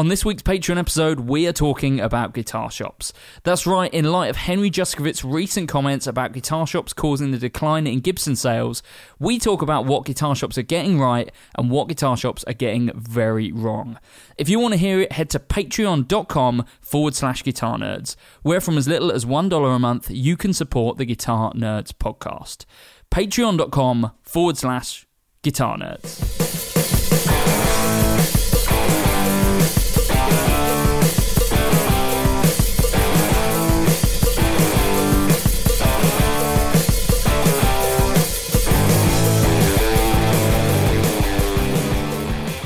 On this week's Patreon episode, we are talking about guitar shops. That's right, in light of Henry Juszkiewicz's recent comments about guitar shops causing the decline in Gibson sales, we talk about what guitar shops are getting right and what guitar shops are getting very wrong. If you want to hear it, head to patreon.com forward slash guitar nerds, where from as little as $1 a month, you can support the Guitar Nerds podcast. Patreon.com forward slash guitar nerds.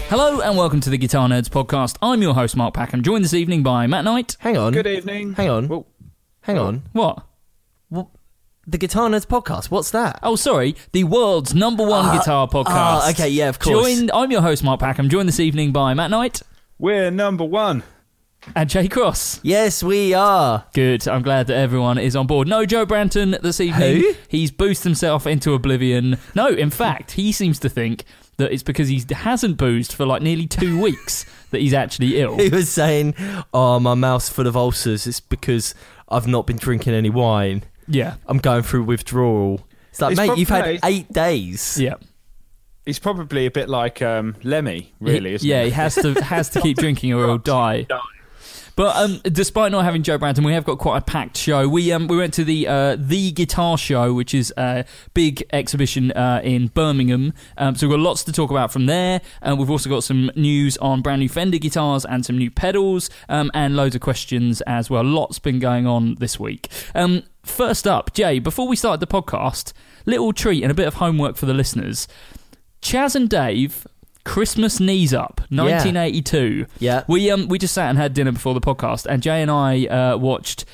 Hello and welcome to the Guitar Nerds podcast. I'm your host, Mark Packham, joined this evening by Matt Knight. Hang on. Good evening. Hang on. Well, Hang on. What? What? The Guitar Nerds podcast. What's that? Oh, sorry, the world's number one guitar podcast. ah, okay, yeah, of course. Joined, I'm your host, Mark Packham, joined this evening by Matt Knight we're number one. and Jay Cross. Yes, we are. Good. I'm glad that everyone is on board. No Joe Branton this evening. Who? He's boosted himself into oblivion. No, in fact, he seems to think that it's because he hasn't boozed for like nearly two weeks that he's actually ill. He was saying, "Oh, my mouth's full of ulcers. It's because I've not been drinking any wine. Yeah. I'm going through withdrawal." It's like, It's mate, you've had probably- eight days. Yeah. He's probably a bit like um, Lemmy, really, He- isn't yeah, he? he has to has to keep drinking or he'll die. But um, despite not having Joe Branton, we have got quite a packed show. We um, we went to the uh, the Guitar Show, which is a big exhibition uh, in Birmingham. Um, so we've got lots to talk about from there. Uh, we've also got some news on brand new Fender guitars and some new pedals, um, and loads of questions as well. Lots been going on this week. Um, first up, Jay. Before we started the podcast, little treat and a bit of homework for the listeners. Chas and Dave, Christmas Knees Up, 1982. Yeah. We um we just sat and had dinner before the podcast, and Jay and I uh, watched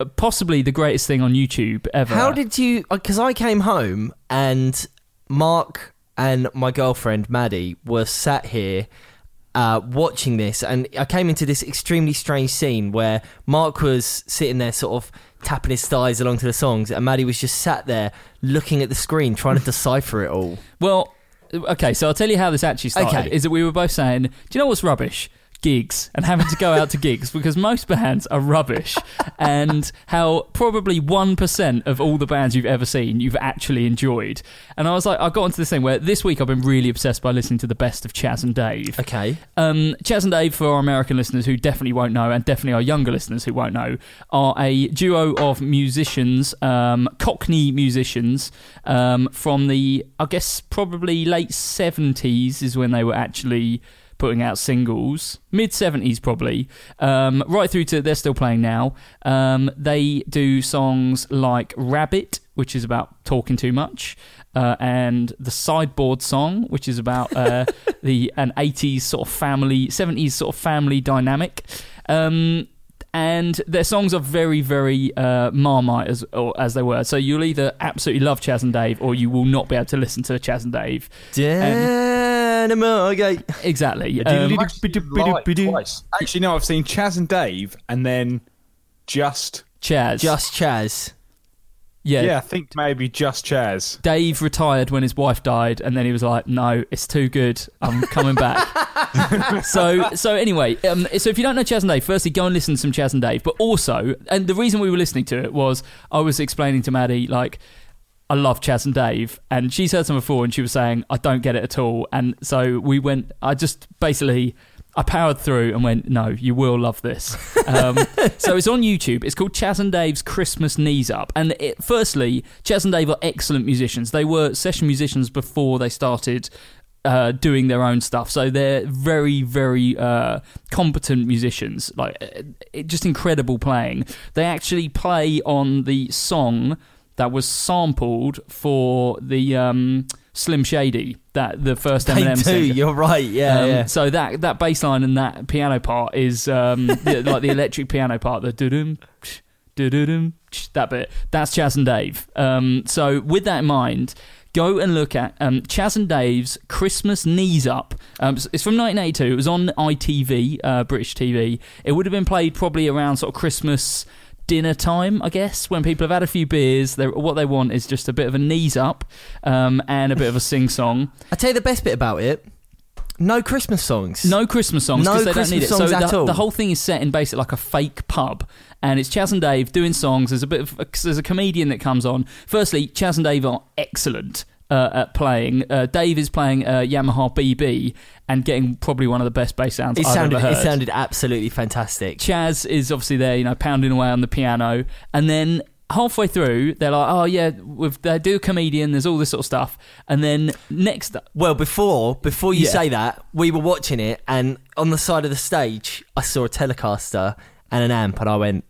uh, possibly the greatest thing on YouTube ever. How did you? Because I came home and Mark and my girlfriend Maddie were sat here uh, watching this, and I came into this extremely strange scene where Mark was sitting there, sort of tapping his thighs along to the songs, and Maddie was just sat there looking at the screen, trying to decipher it all. Well, okay, so I'll tell you how this actually started. Okay. Is that we were both saying, do you know what's rubbish? Gigs and having to go out to gigs because most bands are rubbish, and how probably one percent of all the bands you've ever seen you've actually enjoyed. And I was like, I got into this thing where this week I've been really obsessed by listening to the best of Chas and Dave. Okay. Um, Chas and Dave, for our American listeners who definitely won't know, and definitely our younger listeners who won't know, are a duo of musicians, um, Cockney musicians, um, from the, I guess, probably late 70s is when they were actually putting out singles, mid 70s probably, um, right through to they're still playing now. Um, they do songs like Rabbit, which is about talking too much, uh, and the Sideboard song, which is about uh, the an 80s sort of family, 70s sort of family dynamic. Um, and their songs are very, very uh, Marmite as or, as they were. So you'll either absolutely love Chas and Dave, or you will not be able to listen to Chas and Dave. Dynamite. Exactly. Um, Lied twice. Actually, no, I've seen Chas and Dave, and then just Chas. Just Chas. yeah. yeah, I think maybe just Chas. Dave retired when his wife died, and then he was like, "No, it's too good. I'm coming back." so, so anyway, um, so if you don't know Chas and Dave, firstly, go and listen to some Chas and Dave. But also, and the reason we were listening to it was I was explaining to Maddie like. I love Chas and Dave, and she's heard some before, and she was saying I don't get it at all, and so we went. I just basically I powered through and went, no, you will love this. Um, so it's on YouTube. It's called Chas and Dave's Christmas Knees Up. And it, firstly, Chas and Dave are excellent musicians. They were session musicians before they started uh, doing their own stuff. So they're very, very uh, competent musicians. Like, it, just incredible playing. They actually play on the song that was sampled for the. Um, Slim Shady, that the first They Eminem single. You're right. Yeah, Um, yeah. So that that bass line and that piano part is um, the, like the electric piano part, the doo-dum, doo-doo-dum, that bit. That's Chas and Dave. Um, so with that in mind, go and look at um, Chas and Dave's Christmas Knees Up. Um, it's from 1982. It was on ITV, uh, British TV. It would have been played probably around sort of Christmas dinner time, I guess, when people have had a few beers. What they want is just a bit of a knees up um, and a bit of a sing song. I tell you the best bit about it. No Christmas songs. No Christmas songs No because they don't need it. Christmas songs so at the, all. the whole thing is set in basically like a fake pub, and it's Chas and Dave doing songs. There's a bit of there's a comedian that comes on. Firstly, Chas and Dave are excellent. Uh, at playing, uh, Dave is playing uh, Yamaha BB and getting probably one of the best bass sounds It I've sounded. ever heard. It sounded absolutely fantastic. Chas is obviously there, you know, pounding away on the piano, and then halfway through, they're like, "Oh yeah, with they do a comedian. There's all this sort of stuff," and then next, Well, before before you Yeah. say that, we were watching it, and on the side of the stage, I saw a Telecaster and an amp, and I went,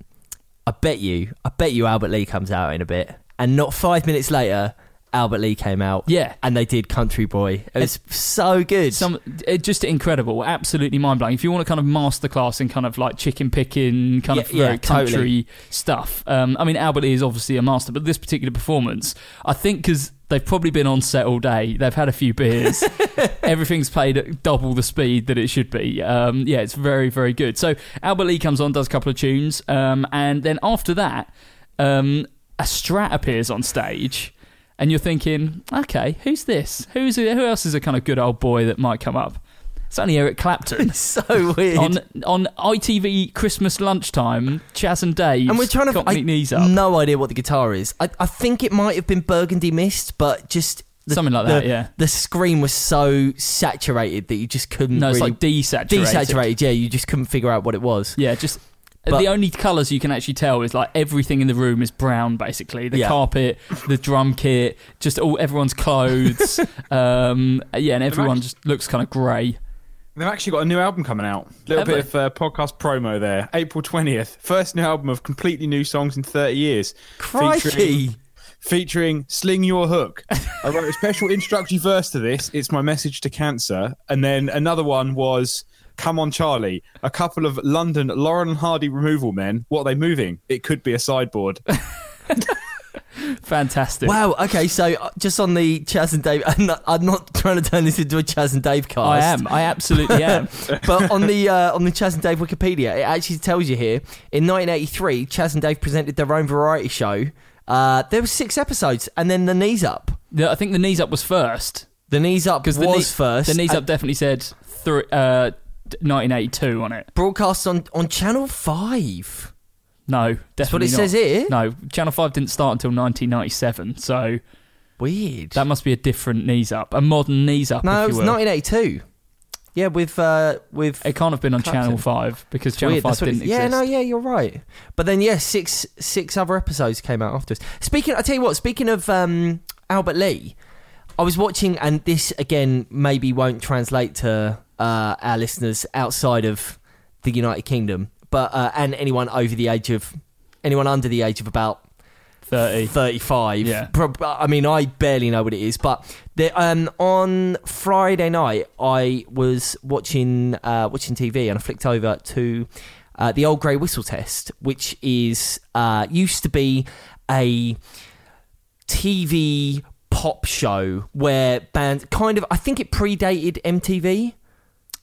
"I bet you, I bet you, Albert Lee comes out in a bit." And not five minutes later, Albert Lee came out. Yeah. and they did Country Boy. It was so good. some it, just incredible, absolutely mind blowing. If you want to kind of masterclass in kind of like chicken picking, kind of Yeah, yeah, very country totally. stuff. Um, I mean, Albert Lee is obviously a master, but this particular performance, I think, because they've probably been on set all day, they've had a few beers, everything's played at double the speed that it should be. Um, yeah, it's very very good. So Albert Lee comes on, does a couple of tunes, um, and then after that, um, a Strat appears on stage. And you're thinking, okay, who's this? Who's who else is a kind of good old boy that might come up? It's only Eric Clapton. so weird. on on ITV Christmas lunchtime, Chas and Dave. and we're trying to. got I, knees up. No idea what the guitar is. I, I think it might have been Burgundy Mist, but just the, Something like the- that, yeah. The screen was so saturated that you just couldn't. No, it's really, like desaturated. desaturated. Yeah, you just couldn't figure out what it was. Yeah, just But- the only colours you can actually tell is like everything in the room is brown. Basically, the Yeah. carpet, the drum kit, just all everyone's clothes. um, yeah, and everyone just looks kind of grey. They've actually got a new album coming out. A little Have bit they? of uh, podcast promo there. April 20th. First new album of completely new songs in 30 years. Crikey! Featuring, featuring Sling Your Hook. I wrote a special introductory verse to this. It's my message to cancer. And then another one was Come on Charlie. A couple of London Laurel and Hardy removal men. What are they moving? It could be a sideboard. Fantastic. Wow. Okay, so uh, just on the Chas and Dave, I'm not, I'm not trying to turn this into a Chas and Dave cast. I am. I absolutely am. but on the uh, on the Chas and Dave Wikipedia, it actually tells you here in 1983, Chas and Dave presented their own variety show. Uh, there were six episodes, and then the knees up. The- I think the knees up was first The knees up was because the knee- first. The knees up definitely said thr uh, 1982 on it. broadcast on on Channel Five. No, definitely That's what it not. says here. No, Channel Five didn't start until 1997, so Weird. that must be a different knees up, a modern knees up. no, it was will. 1982. Yeah, with uh, with It can't have been on Clapton. Channel Five because Channel Weird, Five that's what it- didn't exist. yeah, no, yeah, you're right. But then, yeah, six six other episodes came out afterwards. Speaking, I tell you what. Speaking of um, Albert Lee, I was watching, and this again maybe won't translate to uh, our listeners outside of the United Kingdom, but uh, and anyone over the age of anyone under the age of about Thirty. 35. Yeah. I mean, I barely know what it is, but the, um, on Friday night, I was watching uh, watching TV and I flicked over to uh, the old grey whistle test, which is uh, used to be a TV pop show where bands kind of I think it predated MTV.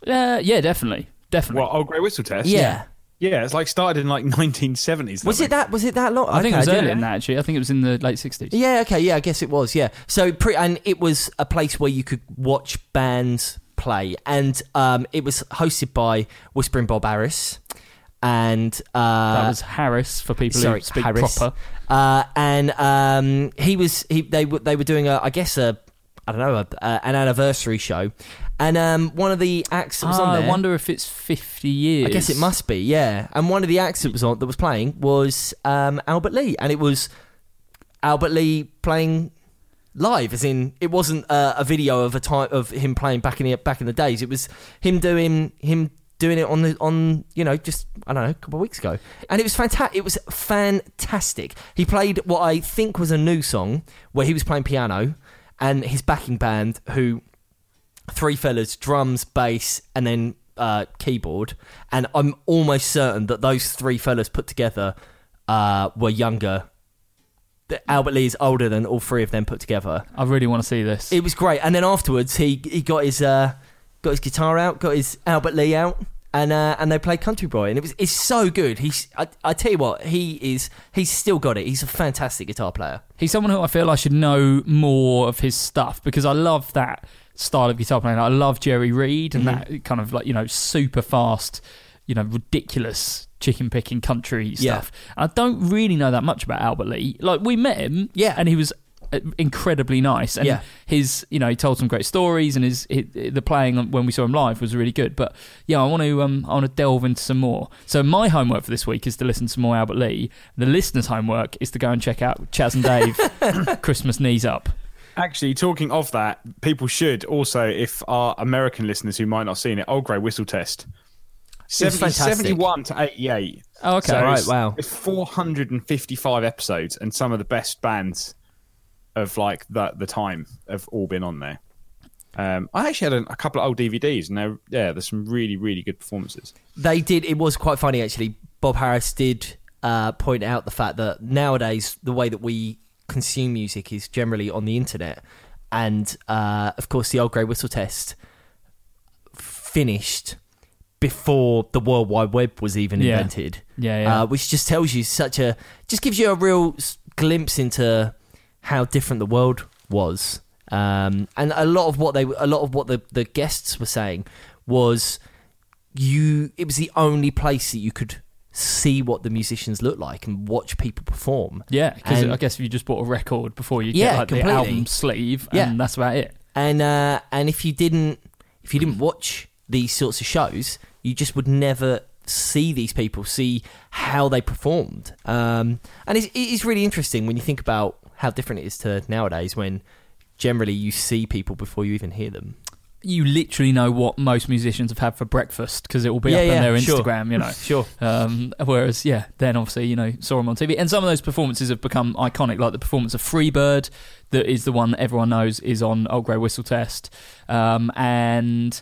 Uh, yeah, definitely, definitely. What, Old Grey Whistle Test? Yeah. Yeah, it's like started in like 1970s. Was it that? Was it that long? I think it Okay, was didn't- earlier than that. Actually, I think it was in the late 60s. Yeah, okay, yeah, I guess it was, yeah. So, pre- and it was a place where you could watch bands play, and um, it was hosted by Whispering Bob Harris, and uh, that was Harris for people sorry, who speak Harris. proper. Uh, and um, he was he they were they were doing a I guess a I don't know a, a, an anniversary show, and um, one of the acts that was Ah, on there. I wonder if it's 50 years. I guess it must be, yeah. And one of the acts that was on that was playing was um, Albert Lee, and it was Albert Lee playing live, as in it wasn't uh, a video of a time of him playing back in the back in the days. It was him doing him doing it on the on you know just I don't know a couple of weeks ago, and it was fantastic. It was fantastic. He played what I think was a new song where he was playing piano, and his backing band who three fellas, drums, bass, and then uh, keyboard. And I'm almost certain that those three fellas put together uh, were younger. Albert Lee is older than all three of them put together. I really want to see this. It was great. And then afterwards, he he got his uh, got his guitar out, got his Albert Lee out. And uh, and they played Country Boy, and it was it's so good. He's I, I tell you what, he is he's still got it. He's a fantastic guitar player. He's someone who I feel I should know more of his stuff because I love that style of guitar playing. I love Jerry Reed and Mm-hmm. that kind of like, you know, super fast, you know, ridiculous chicken picking country Yeah. stuff. I don't really know that much about Albert Lee. Like, we met him, Yeah. and he was uh, incredibly nice. And Yeah. his, you know, he told some great stories, and his, his the playing when we saw him live was really good. But yeah, I want to um, I want to delve into some more. So my homework for this week is to listen to some more Albert Lee. The listeners' homework is to go and check out Chas and Dave Christmas Knees Up. Actually, talking of that, people should also, if our American listeners who might not have seen it, Old Grey Whistle Test. 70, 71 to 88. Oh, okay. So Right, wow. It's 455 episodes, and some of the best bands of like the, the time have all been on there. Um, I actually had a, a couple of old DVDs, and they're, yeah, there's some really, really good performances. They did. It was quite funny actually. Bob Harris did uh, point out the fact that nowadays the way that we consume music is generally on the internet, and uh, of course the old grey whistle test finished before the World Wide Web was even Yeah. invented. Yeah, yeah. Uh, which just tells you such a just gives you a real glimpse into how different the world was. Um, and a lot of what they a lot of what the, the guests were saying was you it was the only place that you could see what the musicians look like and watch people perform. Yeah, because I guess if you just bought a record before you Yeah, get like completely. the album sleeve, Yeah. and that's about it. And uh, and if you didn't if you didn't watch these sorts of shows, you just would never see these people, see how they performed. Um, and it's, it is really interesting when you think about how different it is to nowadays when generally you see people before you even hear them. You literally know what most musicians have had for breakfast because it will be Yeah, up yeah, on their sure. Instagram, you know. Sure. Um, whereas, yeah, then obviously, you know, saw them on TV. And some of those performances have become iconic, like the performance of Freebird, that is the one that everyone knows is on Old Grey Whistle Test. Um, and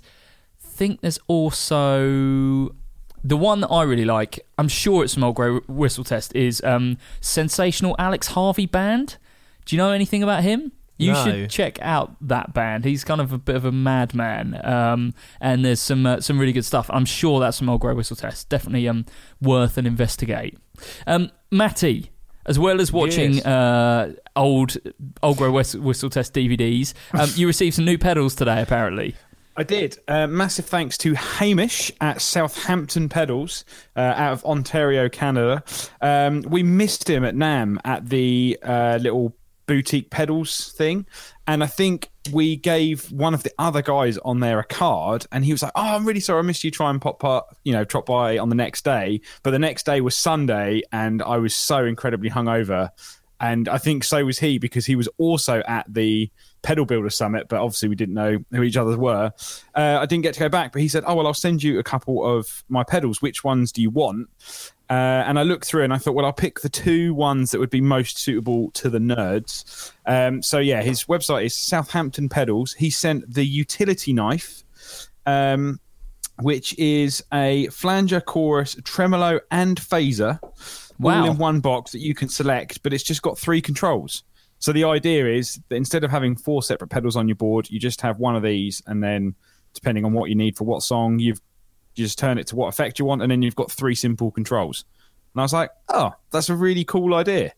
I think there's also the one that I really like, I'm sure it's from Old Grey Whistle Test, is um, Sensational Alex Harvey Band. Do you know anything about him? You No. should check out that band. He's kind of a bit of a madman, um, and there's some uh, some really good stuff. I'm sure that's some Old Grey Whistle Test. Definitely um, worth an investigate. Um, Matty, as well as watching Yes. uh, old Old Grey Whistle, Test DVDs, um, you received some new pedals today. Apparently, I did. Uh, massive thanks to Hamish at Southampton Pedals uh, out of Ontario, Canada. Um, we missed him at NAMM at the uh, little boutique pedals thing. And I think we gave one of the other guys on there a card, and he was like, "Oh, I'm really sorry, I missed you. Try and pop, up, you know, drop by on the next day." But the next day was Sunday, and I was so incredibly hungover, and I think so was he because he was also at the Pedal Builder Summit, but obviously we didn't know who each other were. Uh, I didn't get to go back, but he said, "Oh well, I'll send you a couple of my pedals. Which ones do you want?" Uh, and I looked through and I thought, well, I'll pick the two ones that would be most suitable to the nerds. Um, so yeah, his website is Southampton Pedals. He sent the utility knife, um, which is a flanger, chorus, tremolo, and phaser, Wow. all in one box that you can select. But it's just got three controls. So the idea is that instead of having four separate pedals on your board, you just have one of these, and then depending on what you need for what song, you've you just turn it to what effect you want, and then you've got three simple controls. And I was like, oh, that's a really cool idea.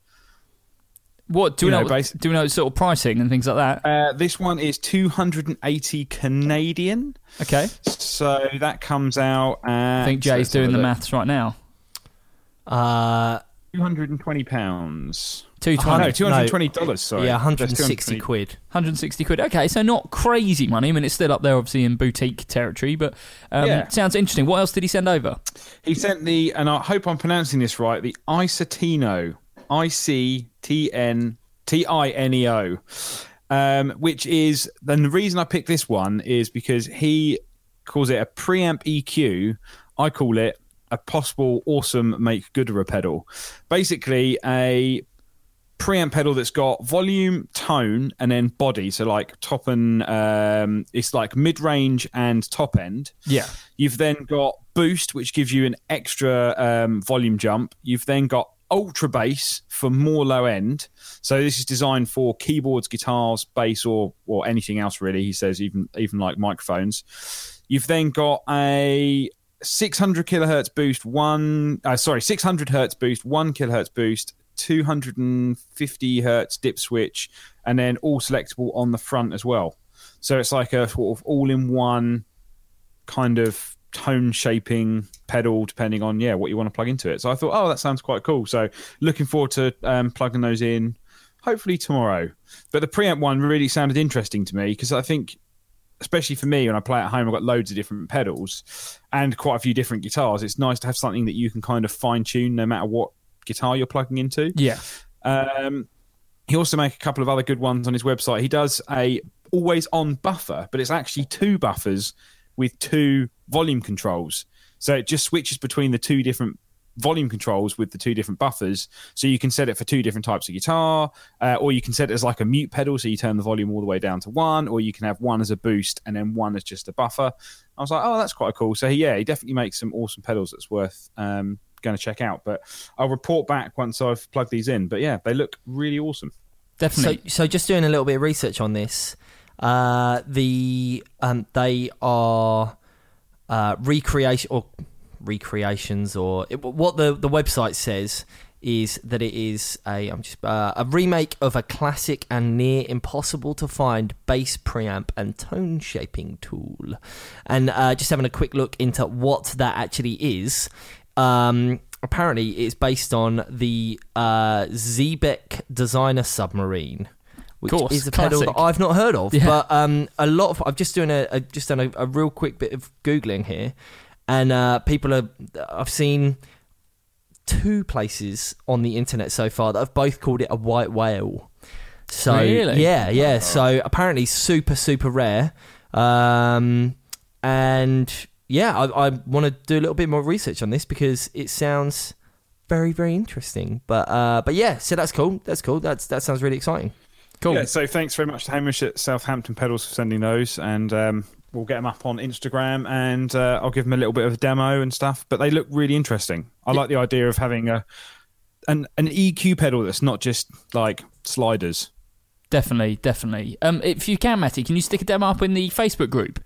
what do we You know? know, basi- do we know sort of pricing and things like that? Uh, this one is 280 Canadian. Okay, So that comes out at. I think Jay's let's have a doing the maths right now. Uh, Two hundred and twenty pounds. Two Oh, twenty. no, two hundred and twenty dollars. Sorry, yeah, 160 220. quid. 160 quid. Okay, so not crazy money. I mean, it's still up there, obviously, in boutique territory, but um, Yeah. sounds interesting. What else did he send over? He sent the, and I hope I'm pronouncing this right, the Isotino, I C T N T I N E O, um, which is, then the reason I picked this one is because he calls it a preamp EQ. I call it a possible awesome make gooder pedal. Basically, a preamp pedal that's got volume, tone, and then body. So like top and um, it's like mid range and top end. Yeah. You've then got boost, which gives you an extra um, volume jump. You've then got ultra bass for more low end. So this is designed for keyboards, guitars, bass, or or anything else really. He says even even like microphones. You've then got a 600 kilohertz boost, one uh, sorry 600 hertz boost, one kilohertz boost, 250 hertz dip switch, and then all selectable on the front as well. So it's like a sort of all-in-one kind of tone shaping pedal depending on yeah what you want to plug into it. So i thought oh that sounds quite cool. So looking forward to um, plugging those in hopefully tomorrow. But the preamp one really sounded interesting to me because i think especially for me when i play at home i've got loads of different pedals and quite a few different guitars. It's nice to have something that you can kind of fine tune no matter what guitar you're plugging into Yeah. um, he also make a couple of other good ones on his website. He does a always on buffer, but it's actually two buffers with two volume controls. So it just switches between the two different volume controls with the two different buffers. So you can set it for two different types of guitar, uh, or you can set it as like a mute pedal, so you turn the volume all the way down to one, or you can have one as a boost and then one as just a buffer. I was like, oh, that's quite cool. So yeah, he definitely makes some awesome pedals that's worth um, going to check out. But I'll report back once I've plugged these in. But yeah, they look really awesome. Definitely. So, so just doing a little bit of research on this, uh, the um, they are uh, recreation or recreations or it, what the the website says is that it is a I'm just uh, a remake of a classic and near impossible to find bass preamp and tone shaping tool, and uh, just having a quick look into what that actually is. Um, apparently, it's based on the uh, Zebek Designer Submarine, which Course, is a pedal classic. that I've not heard of. Yeah. But um, a lot of I've just doing a, a just done a, a real quick bit of googling here, and uh, people are I've seen two places on the internet so far that have both called it a white whale. So Really? yeah, yeah. So apparently super super rare, um, and yeah, I, I want to do a little bit more research on this because it sounds very very interesting. But uh, but yeah, so that's cool. That's cool. That's that sounds really exciting. cool. Yeah, so thanks very much to Hamish at Southampton Pedals for sending those, and um, we'll get them up on Instagram, and uh, I'll give them a little bit of a demo and stuff. But they look really interesting. I like the idea of having a an an EQ pedal that's not just like sliders. Definitely, definitely. Um, if you can, Matty, can you stick a demo up in the Facebook group?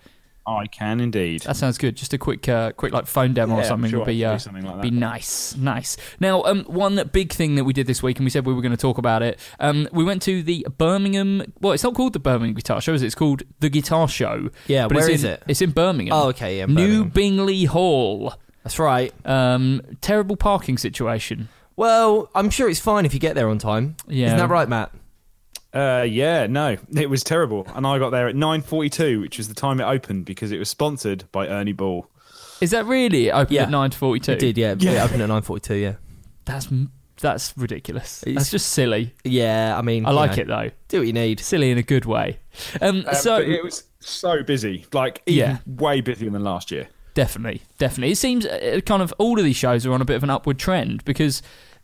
I can indeed. That sounds good. Just a quick, uh, quick like phone demo or something sure, would be I uh, something like be nice, nice. Now, um, one big thing that we did this week, and we said we were going to talk about it. Um, we went to the Birmingham. Well, it's not called the Birmingham Guitar Show, is it? It's called the Guitar Show. Yeah, but where it's is in, it? It's in Birmingham. Oh, okay, yeah, New Birmingham. Bingley Hall. That's right. Um, terrible parking situation. Well, I'm sure it's fine if you get there on time. Yeah. Isn't that right, Matt? Uh, yeah, no, it was terrible, and I got there at nine forty-two, which was the time it opened because it was sponsored by Ernie Ball. Is that really open Yeah. at nine forty two? It did, yeah. Yeah. It opened at 9.42, yeah. That's that's ridiculous. It's- That's just silly. Yeah, I mean... I you like know, it though. Do what you need. Silly in a good way. Um, Um, so but it was so busy, like even Yeah. way busier than last year. Definitely, definitely. It seems uh, kind of all of these shows are on a bit of an upward trend because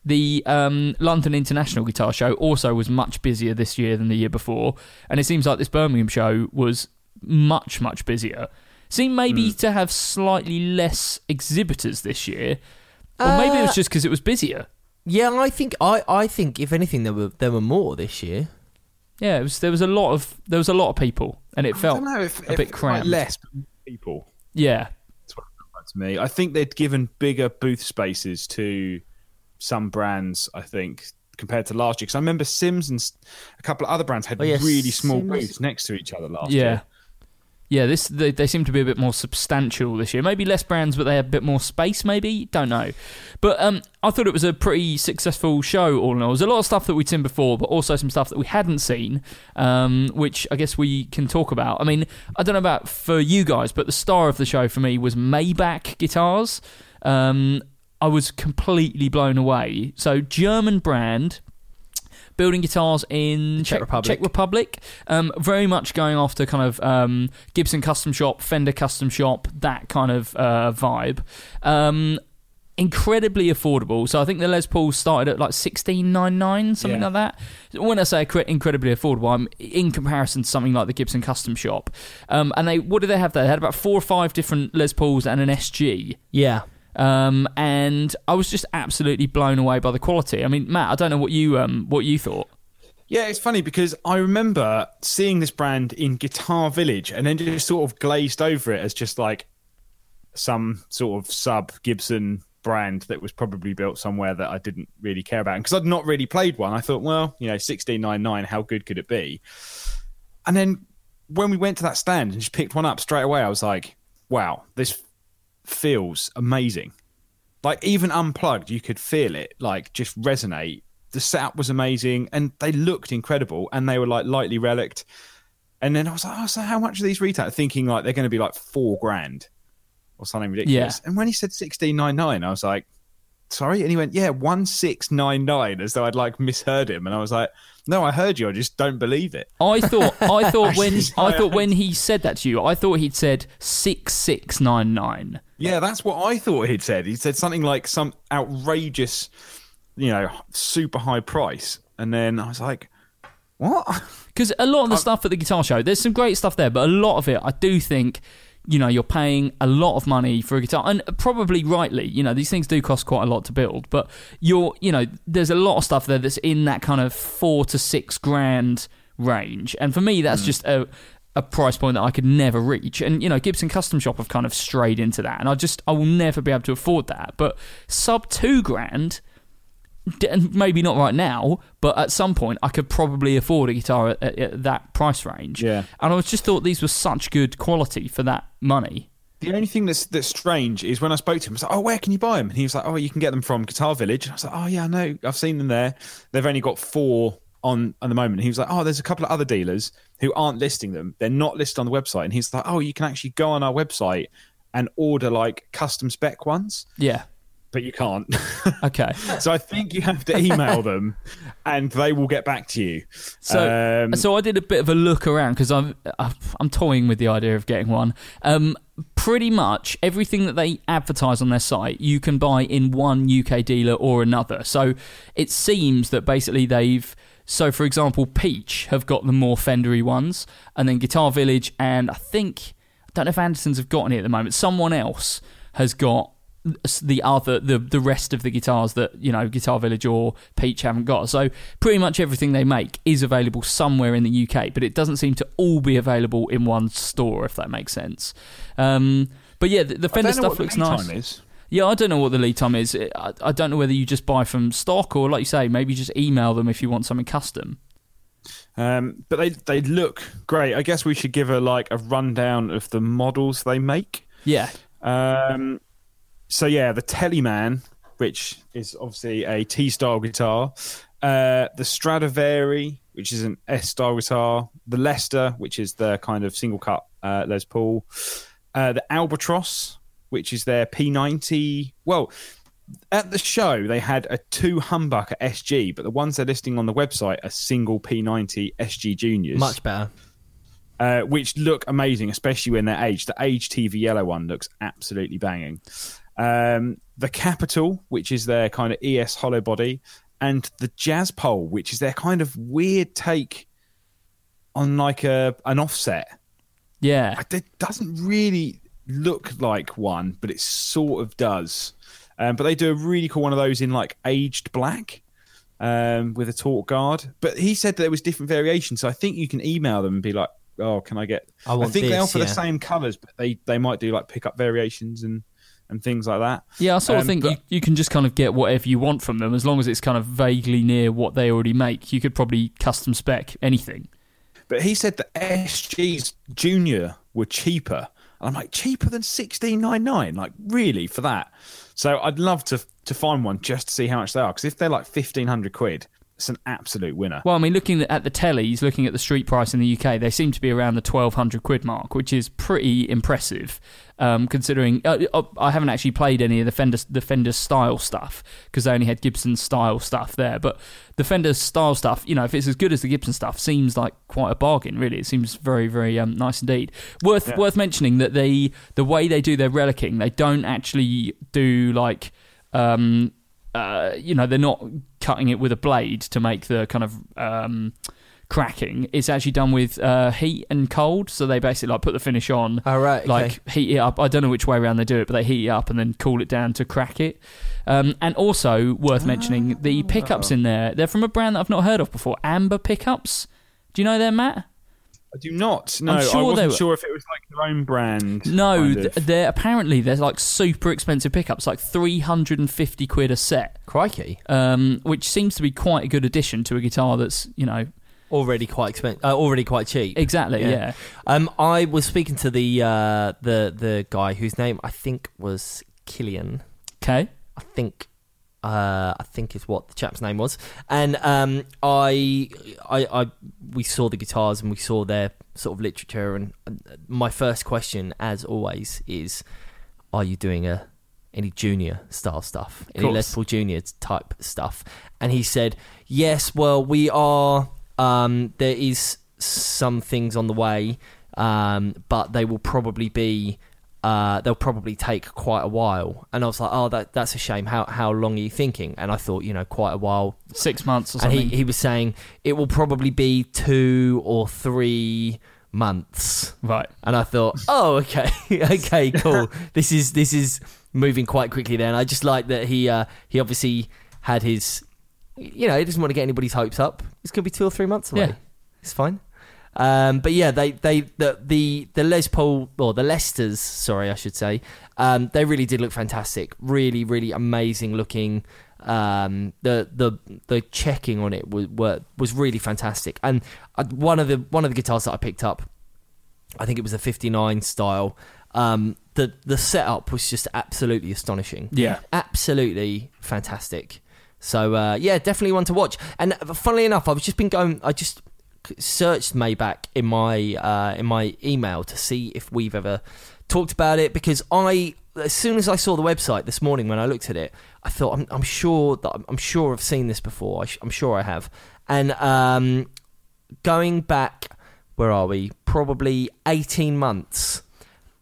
the um, London International Guitar Show also was much busier this year than the year before, and it seems like this Birmingham show was much much busier. Seemed maybe to have slightly less exhibitors this year, or maybe it was Uh, just because it was busier. Yeah, I think I, I think if anything there were there were more this year. Yeah, it was. There was a lot of there was a lot of people, and it I felt don't know if, a if bit like less people. yeah, That's what it felt like to me. I think they'd given bigger booth spaces to some brands. I think compared to last year, because I remember Sims and a couple of other brands had Oh, yeah, really small Sims. booths next to each other last yeah. year. Yeah, this they, they seem to be a bit more substantial this year. Maybe less brands, but they have a bit more space. Maybe don't know. But um, I thought it was a pretty successful show. All in all, there's a lot of stuff that we'd seen before, but also some stuff that we hadn't seen, um, which I guess we can talk about. I mean, I don't know about for you guys, but the star of the show for me was Maybach guitars. Um, I was completely blown away. So German brand building guitars in Czech Republic. Czech Republic. Um, very much going after kind of um, Gibson Custom Shop, Fender Custom Shop, that kind of uh, vibe. Um, incredibly affordable. So I think the Les Pauls started at like sixteen nine nine, something Yeah. like that. When I say incredibly affordable, I'm in comparison to something like the Gibson Custom Shop. Um, and they, what did they have there? They had about four or five different Les Pauls and an SG. Yeah. Um, and I was just absolutely blown away by the quality. I mean, Matt, I don't know what you um, what you thought. Yeah, it's funny because I remember seeing this brand in Guitar Village and then just sort of glazed over it as just like some sort of sub Gibson brand that was probably built somewhere that I didn't really care about. Because I'd not really played one, I thought, well, you know, 1699, how good could it be? And then when we went to that stand and just picked one up straight away, I was like, wow, this feels amazing. Like even unplugged, you could feel it like just resonate. The setup was amazing and they looked incredible and they were like lightly relicked. And then I was like, oh, so how much are these retail? Thinking like they're going to be like four grand or something ridiculous. And when he said sixteen nine nine, I was like, sorry. And he went, yeah, one six nine nine, as though I'd like misheard him. And I was like, no, I heard you. I just don't believe it. I thought I thought when I thought when he said that to you, I thought he'd said six six nine nine. Yeah, that's what I thought he'd said. He said something like some outrageous, you know, super high price. And then I was like, what? Because a lot of the stuff at the guitar show, there's some great stuff there, but a lot of it, I do think, you know, you're paying a lot of money for a guitar, and probably rightly. You know, these things do cost quite a lot to build, but you're, you know, there's a lot of stuff there that's in that kind of four to six grand range, and for me, that's mm. just a a price point that I could never reach. And you know, Gibson Custom Shop have kind of strayed into that, and I just I will never be able to afford that. But sub two grand maybe not right now, but at some point I could probably afford a guitar at, at, at that price range. Yeah. And I was just thought these were such good quality for that money. The only thing that's that's strange is when I spoke to him, I was like, "Oh, where can you buy them?" And he was like, "Oh, you can get them from Guitar Village." And I was like, "Oh, yeah, I know. I've seen them there. They've only got four on at the moment." And he was like, "Oh, there's a couple of other dealers who aren't listing them. They're not listed on the website." And he's like, "Oh, you can actually go on our website and order like custom spec ones, Yeah. But you can't." Okay. so I think you have to email them, and they will get back to you. So, Um, so I did a bit of a look around because I'm I'm toying with the idea of getting one. Um, pretty much everything that they advertise on their site, you can buy in one UK dealer or another. So it seems that basically they've. So, for example, Peach have got the more Fendery ones, and then Guitar Village, and I think I don't know if Andersons have got any at the moment. Someone else has got the other the the rest of the guitars that you know Guitar Village or Peach haven't got. So pretty much everything they make is available somewhere in the UK, but it doesn't seem to all be available in one store if that makes sense. Um, but yeah, the, the Fender stuff what the looks lead nice. time is. Yeah, I don't know what the lead time is. I, I don't know whether you just buy from stock or, like you say, maybe just email them if you want something custom. Um, but they they look great. I guess we should give a like a rundown of the models they make. Yeah, Um, so yeah, the Teleman, which is obviously a T style guitar, uh, the Stradivari, which is an S style guitar, the Lester, which is the kind of single cut uh, Les Paul, uh, the Albatross, which is their P90. Well, at the show they had a two humbucker SG, but the ones they're listing on the website are single P90 SG Juniors Much better. uh, which look amazing, especially when they're aged. The aged TV yellow one looks absolutely banging. Um, the Capital, which is their kind of ES hollow body, and the Jazz Pole, which is their kind of weird take on like a an offset. yeah. It doesn't really look like one, but it sort of does. Um, but they do a really cool one of those in like aged black um, with a tort guard. But he said there was different variations, so I think you can email them and be like, "Oh, can I get?" I want think they offer yeah. the same colours, but they they might do like pickup variations and and things like that. Yeah, I sort of Um, think but- you, you can just kind of get whatever you want from them as long as it's kind of vaguely near what they already make. You could probably custom spec anything. But he said that SG's Junior were cheaper. And I'm like, cheaper than sixteen nine nine? Like, really, for that? So I'd love to to find one just to see how much they are. Because if they're like fifteen hundred quid, it's an absolute winner. Well, I mean, looking at the tellies, looking at the street price in the UK, they seem to be around the twelve hundred quid mark, which is pretty impressive. Um, considering uh, uh, I haven't actually played any of the Fender the Fender style stuff because they only had Gibson style stuff there, but the Fender style stuff, you know, if it's as good as the Gibson stuff, seems like quite a bargain. Really, it seems very very um, nice indeed. Worth worth mentioning that they the way they do their relicking, they don't actually do like. Um, uh, you know, they're not cutting it with a blade to make the kind of um, cracking. It's actually done with uh, heat and cold. So they basically like put the finish on, Oh, right, okay. like heat it up. I don't know which way around they do it, but they heat it up and then cool it down to crack it. Um, and also worth mentioning the pickups in there. They're from a brand that I've not heard of before. Amber pickups. Do you know them, Matt? I do not. No, I'm sure I they wasn't were- sure if it was like their own brand. No, kind of. they're apparently they're like super expensive pickups, like three hundred and fifty quid a set. Crikey. um, which seems to be quite a good addition to a guitar that's you know Already quite expensive. Uh, already quite cheap. exactly yeah, Um, I was speaking to the uh, the the guy whose name I think was Killian. okay I think uh, I think is what the chap's name was, and um, I, I I we saw the guitars and we saw their sort of literature, and uh, my first question, as always, is, are you doing a any junior style stuff, any. Les Paul Junior type stuff? And he said, yes. Well, we are. Um, there is some things on the way, um, but they will probably be uh, they'll probably take quite a while. And I was like, oh, that that's a shame. How how long are you thinking? And I thought, you know, quite a while. six months or And he, he was saying it will probably be two or three months. right And I thought, oh, okay, okay, cool. this is this is moving quite quickly. Then I just like that he uh, he obviously had his, you know, he doesn't want to get anybody's hopes up. It's gonna be two or three months away. Yeah. It's fine. Um, but yeah, they they the the the Les Paul or the Lesters, sorry, I should say, um, they really did look fantastic. Really, really amazing looking. Um, the the the checking on it was were, was really fantastic. And uh, one of the one of the guitars that I picked up, I think it was a '59 style. Um, the the setup was just absolutely astonishing. Yeah. absolutely fantastic. So uh, yeah, definitely one to watch. And funnily enough, I've just been going. I just searched Maybach in my uh, in my email to see if we've ever talked about it because I as soon as I saw the website this morning when I looked at it, I thought I'm, I'm sure that I'm sure I've seen this before. I sh- I'm sure I have. And um, going back, where are we? Probably 18 months.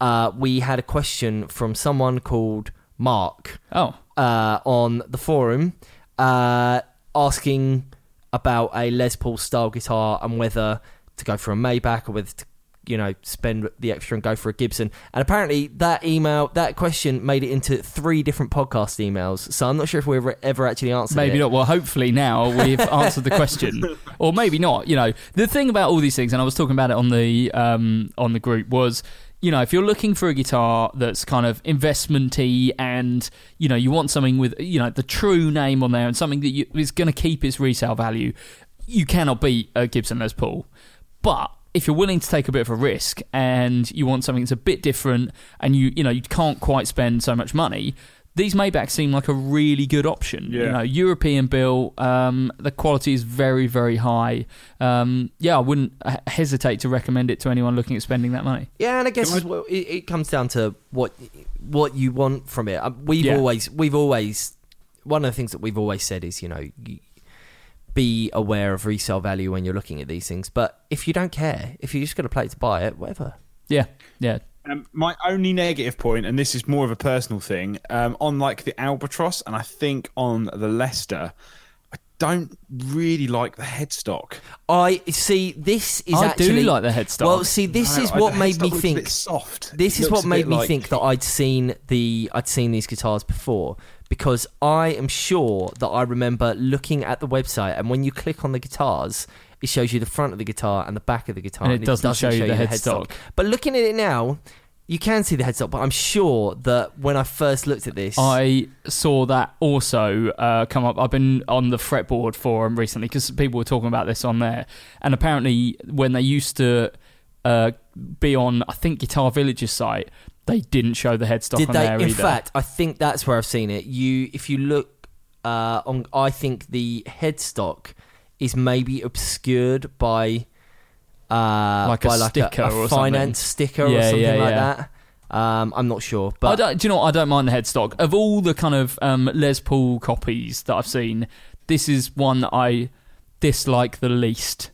Uh, we had a question from someone called Mark oh uh, on the forum uh, asking about a Les Paul style guitar and whether to go for a Maybach or whether to you know spend the extra and go for a Gibson. And apparently that email that question made it into three different podcast emails. So I'm not sure if we ever, ever actually answered maybe it. not well hopefully now we've answered the question or maybe not you know the thing about all these things and i was talking about it on the um on the group was you know if you're looking for a guitar that's kind of investmenty and you know you want something with you know the true name on there and something that you, is going to keep its resale value you cannot beat a gibson les paul. But if you're willing to take a bit of a risk and you want something that's a bit different and you you know you can't quite spend so much money these Maybachs seem like a really good option. You Yeah. know, European built, um, the quality is very, very high. Um, yeah, I wouldn't hesitate to recommend it to anyone looking at spending that money. Yeah, and I guess I- well, it, it comes down to what what you want from it. Uh, We've Yeah. always we've always one of the things that we've always said is you know you, be aware of resale value when you're looking at these things. But if you don't care, if you're just going to play to buy it, whatever. Yeah, yeah. Um, my only negative point, and this is more of a personal thing, um, on like the Albatross, and I think on the Lester, I don't really like the headstock. I see. This is I actually do like the headstock. Well, see, this No, is what the made me think. soft. This It is what made me like- think that I'd seen the I'd seen these guitars before because I am sure that I remember looking at the website and when you click on the guitars, it shows you the front of the guitar and the back of the guitar, And it doesn't show you the headstock. But looking at it now, You can see the headstock, but I'm sure that when I first looked at this, I saw that also uh, come up. I've been on the fretboard forum recently because people were talking about this on there, and apparently when they used to uh, be on, I think Guitar Village's site, they didn't show the headstock did on they? there In either. fact, I think that's where I've seen it. You, if you look uh, on, I think the headstock is maybe obscured by uh, Like a like sticker a, or a something. finance sticker or Yeah, something yeah, like yeah. that. Um, I'm not sure, I but don't, do you know what? I don't mind the headstock. Of all the kind of um, Les Paul copies that I've seen, this is one that I dislike the least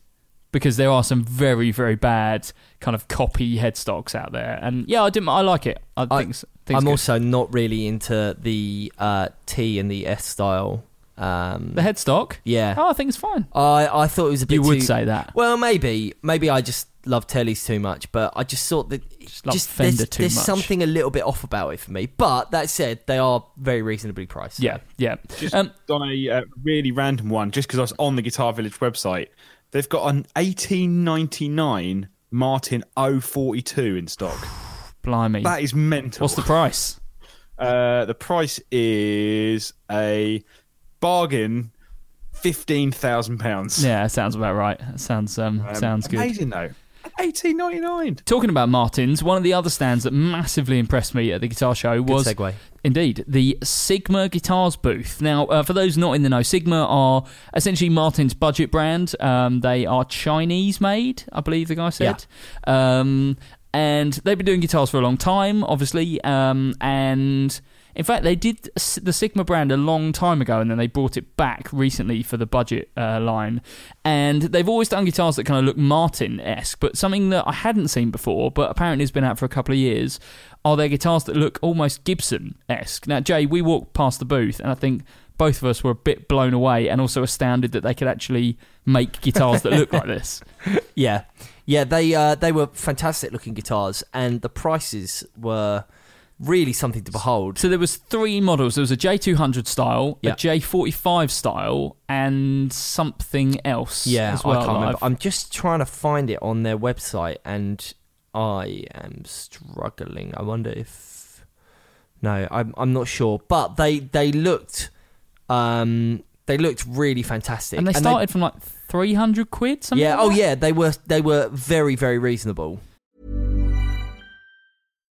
because there are some very, very bad kind of copy headstocks out there. And yeah, I didn't. I like it. I, I- think. it's- think it's I'm good. also not really into the uh, T and the S style. Um, the headstock. yeah, Oh, I think it's fine. I I thought it was a bit. You would too- say that. Well, maybe, maybe I just love tellies too much, but I just thought that Just love just Fender there's, too there's much. something a little bit off about it for me. But that said, they are very reasonably priced. Yeah, yeah. Just Um, on a uh, really random one, just because I was on the Guitar Village website, they've got an 1899 Martin 042 in stock. blimey. That is mental. What's the price? Uh, the price is a bargain, fifteen thousand pounds. Yeah, sounds about right. That sounds um, sounds good. Amazing though. Eighteen ninety nine. Talking about Martins, one of the other stands that massively impressed me at the guitar show Good was segue. indeed the Sigma Guitars booth. Now, uh, for those not in the know, Sigma are essentially Martin's budget brand. Um, they are Chinese made, I believe the guy said. Um, and they've been doing guitars for a long time, obviously. Um, and in fact, they did the Sigma brand a long time ago, and then they brought it back recently for the budget uh, line. And they've always done guitars that kind of look Martin esque, but something that I hadn't seen before, but apparently has been out for a couple of years, are their guitars that look almost Gibson esque. Now, Jay, we walked past the booth, and I think both of us were a bit blown away and also astounded that they could actually make guitars that look like this. Yeah, yeah. They uh, they were fantastic looking guitars, and the prices were really something to behold. So there was three models. There was a J200 style, Yeah. a J45 style, and something else. Yeah, as well I can't remember. I've... I'm just trying to find it on their website, and I am struggling. I wonder if no, I'm I'm not sure, but they they looked um they looked really fantastic, and they started from like 300 quid. Something yeah, like oh that? yeah, they were they were very very reasonable.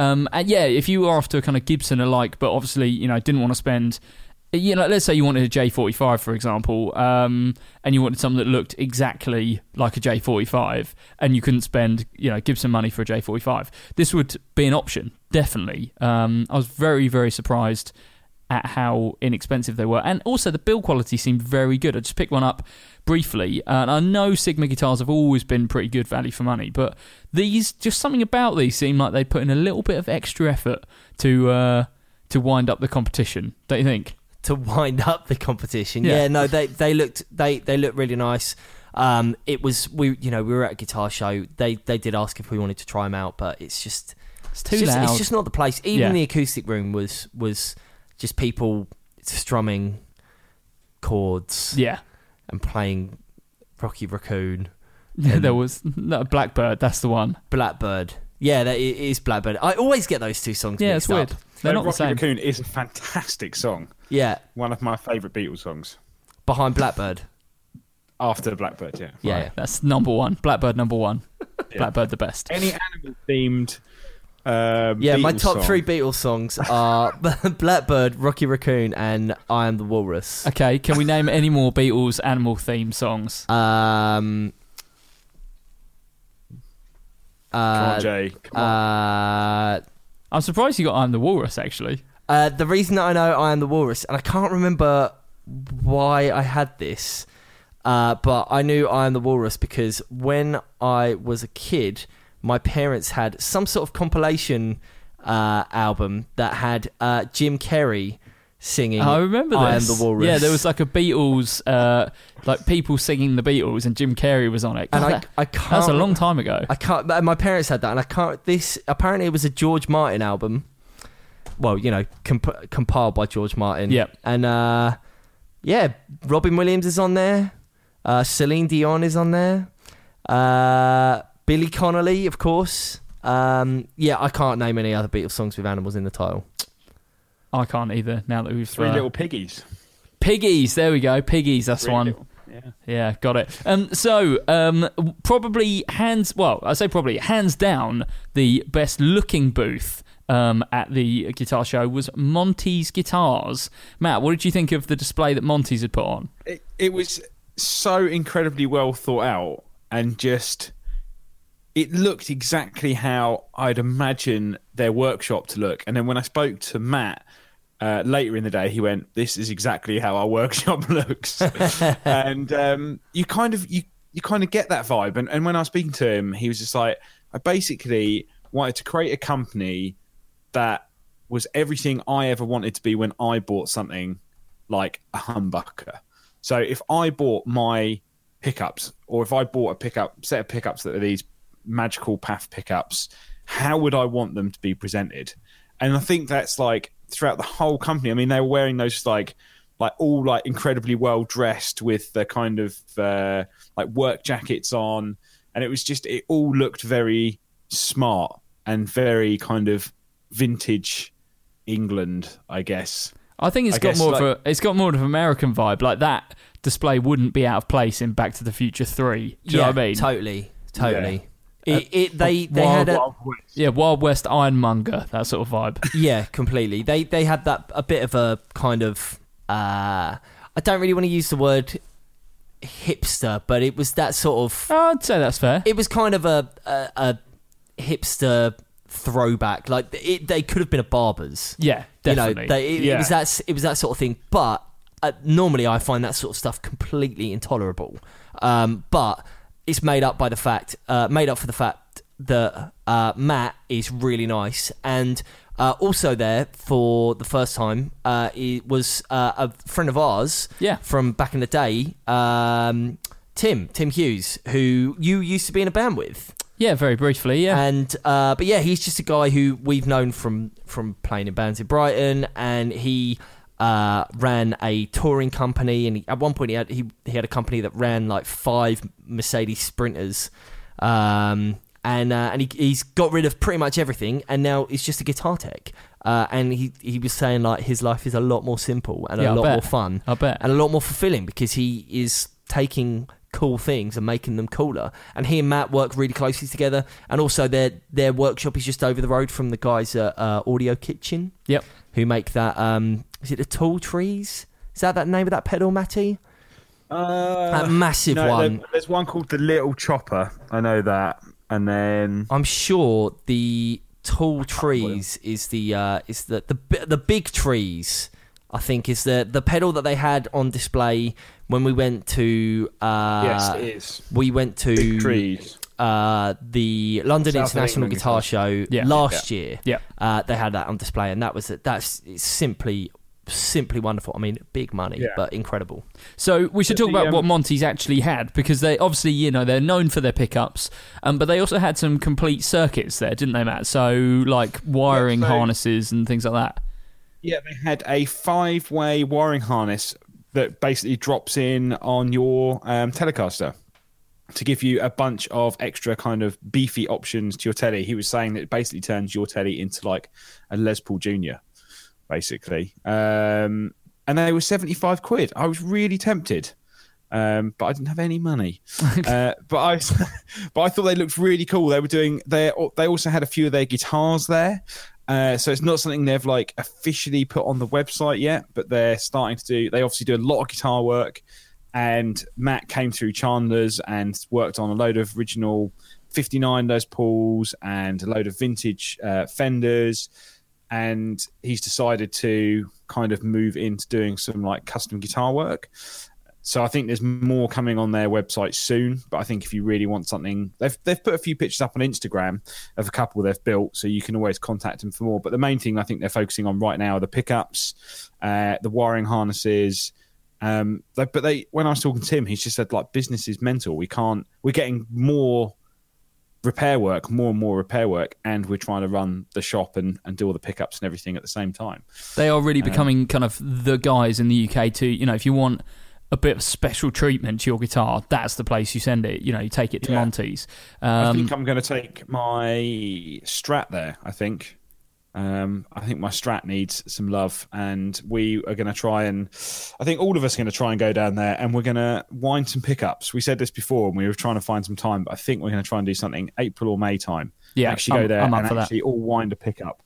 Um, and yeah, if you were after kind of Gibson alike, but obviously you know didn't want to spend, you know, let's say you wanted a J45 for example, um, and you wanted something that looked exactly like a J45, and you couldn't spend you know Gibson money for a J45, this would be an option definitely. Um, I was very very surprised at how inexpensive they were, and also the build quality seemed very good. I just picked one up briefly, and I know Sigma guitars have always been pretty good value for money, but these just something about these seem like they put in a little bit of extra effort to uh, to wind up the competition. Don't you think? to wind up the competition. Yeah. Yeah, no, they they looked they they looked really nice. Um, it was we, you know, we were at a guitar show. They they did ask if we wanted to try them out, but it's just It's too it's just, loud. It's just not the place. Even Yeah. the acoustic room was was just people strumming chords yeah. and playing Rocky Raccoon, there was no, Blackbird. That's the one. Blackbird. Yeah, that it is Blackbird. I always get those two songs Yeah, mixed it's weird. up. They're So not the Rocky same. Raccoon is a fantastic song. Yeah, One of my favourite Beatles songs. behind Blackbird. After Blackbird, yeah. Yeah, Right, yeah. That's number one. Blackbird number one. Blackbird the best. Any animal themed. Um, Yeah, my top song. three Beatles songs are Blackbird, Rocky Raccoon, and I Am the Walrus. Okay, can we name any more Beatles animal theme songs? Um, Come on, uh, Jay. Come on. uh, I'm surprised you got I'm the Walrus actually. uh, the reason that I know I Am the Walrus, and I can't remember why I had this, uh, but I knew I Am the Walrus because when I was a kid, my parents had some sort of compilation uh, album that had uh, Jim Carrey singing. I remember this. I Am the Walrus. Yeah, there was like a Beatles, uh, like people singing the Beatles, and Jim Carrey was on it. and God, I, that- I can't. that's a long time ago. I can't. My parents had that, and I can't. This apparently it was a George Martin album. Well, you know, comp- compiled by George Martin. Yeah. And uh, yeah, Robin Williams is on there. Uh, Celine Dion is on there. Uh, Billy Connolly, of course. Um, yeah, I can't name any other Beatles songs with animals in the title. I can't either. Now that we've Three uh, Little Piggies. piggies, there we go. Piggies, that's Three one. Little- Yeah. Yeah, got it. Um, so um, probably hands. Well, I say probably hands down the best looking booth. Um, at the guitar show was Monty's guitars. Matt, what did you think of the display that Monty's had put on? It, it was so incredibly well thought out and just. It looked exactly how I'd imagine their workshop to look. And then when I spoke to Matt uh, later in the day, he went, "This is exactly how our workshop looks." and um, you kind of you you kind of get that vibe. And, and when I was speaking to him, he was just like, "I basically wanted to create a company that was everything I ever wanted to be when I bought something like a humbucker. So if I bought my pickups, or if I bought a pickup set of pickups that are these magical path pickups, how would I want them to be presented? And I think that's like throughout the whole company. I mean, they were wearing those like like all like incredibly well dressed with the kind of uh, like work jackets on, and it was just it all looked very smart and very kind of vintage England, I guess. I think it's I got guess, more like- of a it's got more of an American vibe. Like that display wouldn't be out of place in Back to the Future Three. Do you know what I mean? Totally, totally. Yeah. It, it, they they Wild, had a, Wild West. Yeah, Wild West Ironmonger, that sort of vibe. Yeah, completely. They they had that a bit of a kind of uh I don't really want to use the word hipster, but it was that sort of I'd say that's fair. it was kind of a a, a hipster throwback. Like it, they could have been a barber's. Yeah, definitely. You know, they, it, it was that it was that sort of thing. But uh, normally, I find that sort of stuff completely intolerable. Um, but it's made up by the fact, uh, made up for the fact that uh, Matt is really nice, and uh, also there for the first time, uh, it was uh, a friend of ours, Yeah. from back in the day, um, Tim, Tim Hughes, who you used to be in a band with. yeah, very briefly, yeah. And uh, but yeah, he's just a guy who we've known from from playing in bands in Brighton, and he uh, ran a touring company. And he, at one point, he had he, he had a company that ran like five Mercedes Sprinters, um, and uh, and he, he's got rid of pretty much everything, and now he's just a guitar tech. Uh, and he he was saying like his life is a lot more simple and Yeah, a lot more fun I bet. and a lot more fulfilling because he is taking cool things and making them cooler. And he and Matt work really closely together. And also their their workshop is just over the road from the guys at uh, Audio Kitchen Yep. who make that. Um, is it the Tall Trees? Is that that name of that pedal, Matty? Uh, that massive no, one. there- there's one called the Little Chopper. I know that. And then I'm sure the Tall Trees is the uh, is the the the big trees. I think is the the pedal that they had on display when we went to. Uh, yes, it is. We went to Big trees. uh, the London South International England Guitar Guitar Show Yeah. last year. Yeah. Uh, they had that on display, and that was that's it's simply simply wonderful. I mean, big money, Yeah. but incredible. So we should talk the, about um, what Monty's actually had because they obviously, you know, they're known for their pickups, um, but they also had some complete circuits there, didn't they, Matt? So like wiring so- harnesses and things like that. Yeah, they had a five-way wiring harness that basically drops in on your um, Telecaster to give you a bunch of extra kind of beefy options to your telly. He was saying that it basically turns your telly into like a Les Paul Junior, basically. Um, and they were seventy-five quid. I was really tempted. Um, but I didn't have any money. uh, but I, but I thought they looked really cool. They were doing. They they also had a few of their guitars there, uh, so it's not something they've like officially put on the website yet. But they're starting to do. They obviously do a lot of guitar work, and Matt came through Chandler's and worked on a load of original 59 Les Pauls and a load of vintage uh, Fenders. And he's decided to kind of move into doing some like custom guitar work. So I think there's more coming on their website soon. But I think if you really want something, they've they've put a few pictures up on Instagram of a couple they've built, so you can always contact them for more. But the main thing I think they're focusing on right now are the pickups, uh, the wiring harnesses. Um, but they when I was talking to him, he's just said like business is mental. We can't. We're getting more repair work, more and more repair work, and we're trying to run the shop and, and do all the pickups and everything at the same time. They are really Um, becoming kind of the guys in the UK too. You know, if you want a bit of special treatment to your guitar, that's the place you send it. You know, you take it to Yeah. Monty's. I Um, think I'm going to take my Strat there. I think. Um, I think my Strat needs some love, and we are going to try and. I think all of us are going to try and go down there, and we're going to wind some pickups. We said this before, and we were trying to find some time, but I think we're going to try and do something April or May time. Yeah, actually go I'm- there I'm up and for that. actually all wind a pickup.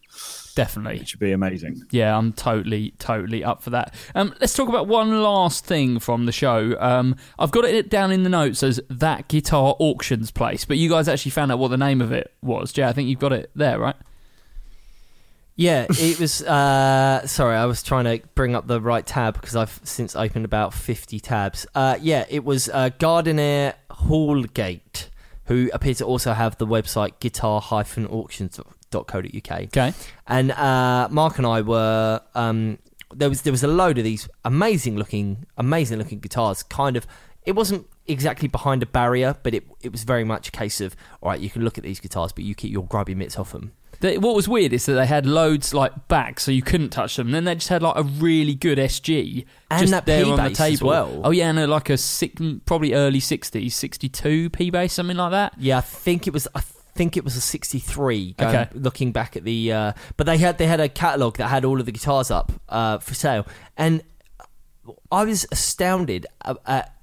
definitely. It should be amazing. Yeah, I'm totally, totally up for that. Um, let's talk about one last thing from the show. Um, I've got it down in the notes as that guitar auctions place, but you guys actually found out what the name of it was. Jay, I think you've got it there, right? Yeah, it was. Uh, sorry, I was trying to bring up the right tab because I've since opened about fifty tabs. Uh, yeah, it was uh, Gardiner Houlgate, who appear to also have the website guitar-auctions.co.uk. Okay. And uh, Mark and I were um, there was there was a load of these amazing looking amazing looking guitars. Kind of, it wasn't exactly behind a barrier, but it it was very much a case of all right, you can look at these guitars, but you keep your grubby mitts off them. They, what was weird is that they had loads like back, so you couldn't touch them. then they just had like a really good SG And just that there on the P-bass as table. well. Oh yeah, no, like a six, probably early '60s, '62 P bass, something like that. Yeah, I think it was. I think it was a '63. Okay. Looking back at the, uh, but they had they had a catalog that had all of the guitars up uh, for sale, and I was astounded at, at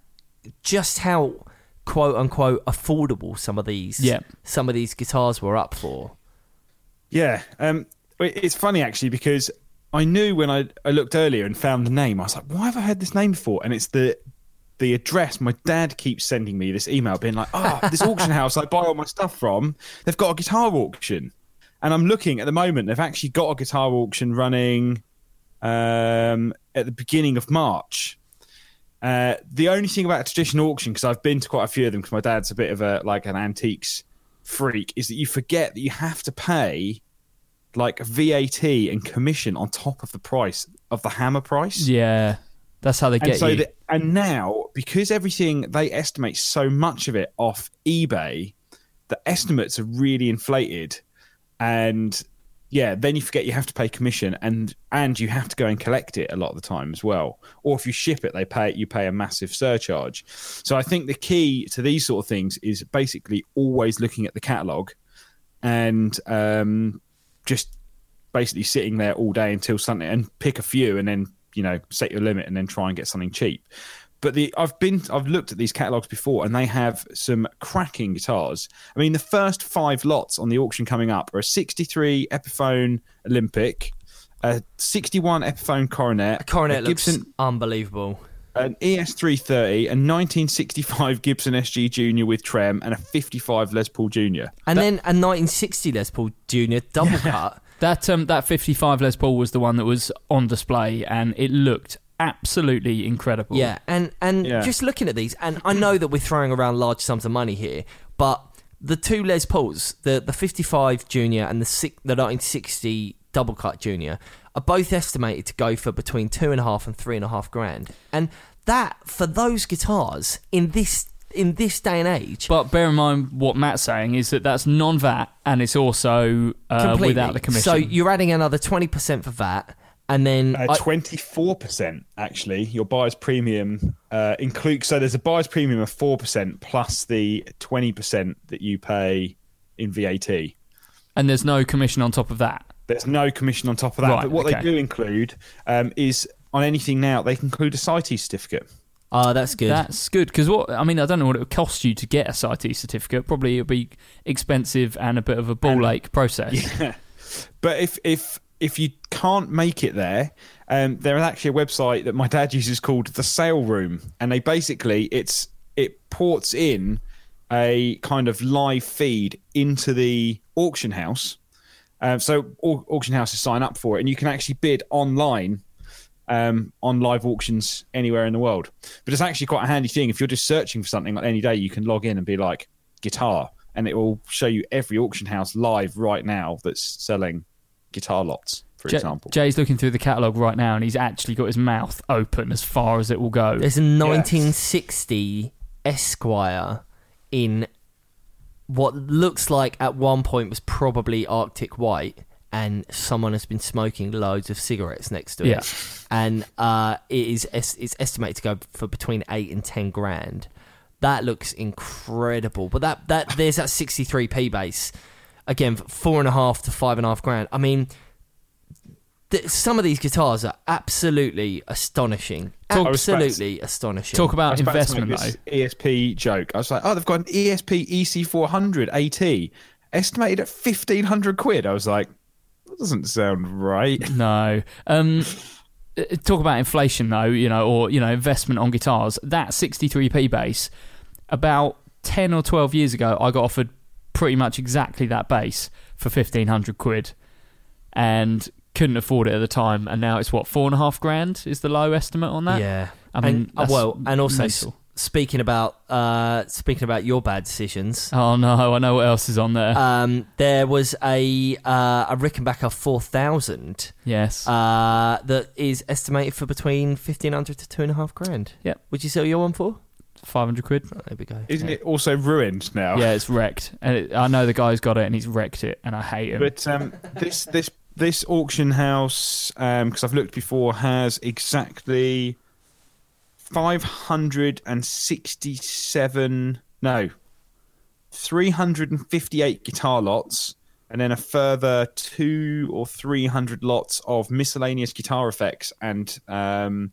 just how quote unquote affordable some of these Yeah. some of these guitars were up for. Yeah, um, it's funny actually because I knew when I, I looked earlier and found the name, I was like, "Why have I heard this name before?" And it's the the address. My dad keeps sending me this email, being like, "Ah, this auction house I buy all my stuff from, they've got a guitar auction." And I'm looking at the moment; they've actually got a guitar auction running um, at the beginning of March. Uh, the only thing about a traditional auction, because I've been to quite a few of them, because my dad's a bit of a like an antiques freak, is that you forget that you have to pay like VAT and commission on top of the price of the hammer price. Yeah, that's how they And get so you. the, and now because everything they estimate so much of it off eBay, the estimates are really inflated, and yeah, then you forget you have to pay commission and and you have to go and collect it a lot of the time as well. Or if you ship it, they pay it, you pay a massive surcharge. So I think the key to these sort of things is basically always looking at the catalog and um, just basically sitting there all day until something and pick a few and then you know set your limit and then try and get something cheap. But the I've been I've looked at these catalogs before and they have some cracking guitars. I mean, the first five lots on the auction coming up are a 63 Epiphone Olympic, a 61 Epiphone Coronet, A coronet a Gibson looks unbelievable. an E ES330, a 1965 Gibson SG Junior with trem, and a 55 Les Paul Junior. And then a 1960 Les Paul Junior double cut. That um, that 55 Les Paul was the one that was on display, and it looked absolutely incredible. Yeah, and and Yeah. just looking at these, and I know that we're throwing around large sums of money here, but the two Les Pauls, the the 55 Junior and the six, the 1960 double cut junior are both estimated to go for between two and a half and three and a half grand. And that for those guitars in this in this day and age, But bear in mind what Matt's saying is that that's non-VAT and it's also uh, without the commission. So you're adding another twenty percent for VAT, and then Twenty-four percent actually. Your buyer's premium uh, include so there's a buyer's premium of four percent plus the twenty percent that you pay in VAT. and there's no commission on top of that. There's no commission on top of that. Right, but what okay. they do include um, is on anything now they include a CITES certificate. oh, that's good. That's good because what I mean, I don't know what it would cost you to get a CITES certificate. Probably it'd be expensive and a bit of a ball ache process. Yeah. But if if if you can't make it there, um, there is actually a website that my dad uses called the Sale Room, and they basically it's it ports in a kind of live feed into the auction house. Um, so au- auction houses sign up for it, and you can actually bid online um, on live auctions anywhere in the world. But it's actually quite a handy thing if you're just searching for something like any day. You can log in and be like guitar, and it will show you every auction house live right now that's selling guitar lots, for Jay- example. Jay's looking through the catalogue right now and he's actually got his mouth open as far as it will go. There's a 1960 Esquire in what looks like at one point was probably Arctic White, and someone has been smoking loads of cigarettes next to it. Yeah. And uh, it is es- it's estimated to go for between eight and ten grand. That looks incredible. But that that there's that 63p bass again, four and a half to five and a half grand. I mean. th- Some of these guitars are absolutely astonishing. I was about to- Absolutely astonishing. Talk about was about to investment though. ESP joke. I was like, oh, they've got an ESP EC400 AT estimated at fifteen hundred quid. I was like, that doesn't sound right. No. Um, uh, talk about inflation though, you know, or you know, investment on guitars. That 63p bass, about 10 or 12 years ago, I got offered pretty much exactly that bass for 1500 quid, and couldn't afford it at the time. And now it's what four and a half grand is the low estimate on that. Yeah, I mean, and, uh, well, and also mental. speaking about uh, speaking about your bad decisions. Oh no, I know what else is on there. Um, there was a uh, a Rickenbacker four thousand yes. uh, that is estimated for between fifteen hundred to two and a half grand. Yep. Would you sell your one for? 500 quid. Oh, there we go. Isn't it also ruined now? Yeah, it's wrecked. And it, I know the guy's got it and he's wrecked it, and I hate him. But um, this this this auction house, because I've looked before, has exactly five hundred and sixty-seven. No, three hundred and fifty-eight guitar lots, and then a further two or three hundred lots of miscellaneous guitar effects and um,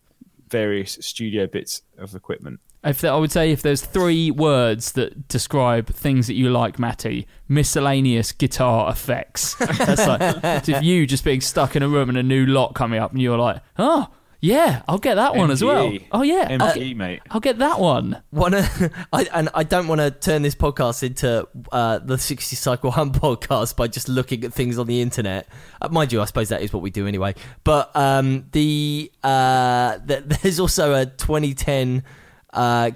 various studio bits of equipment. If there, I would say if there's three words that describe things that you like, Matty, miscellaneous guitar effects. That's like if you just being stuck in a room and a new lot coming up, and you're like, oh yeah, I'll get that one as well. Oh yeah, I'll, MGE, mate. I'll get that one. One, of- I, and I don't want to turn this podcast into uh, the 60 Cycle Hum podcast by just looking at things on the internet. Uh, mind you, I suppose that is what we do anyway. But um, the, uh, th- there's also a 2010 uh,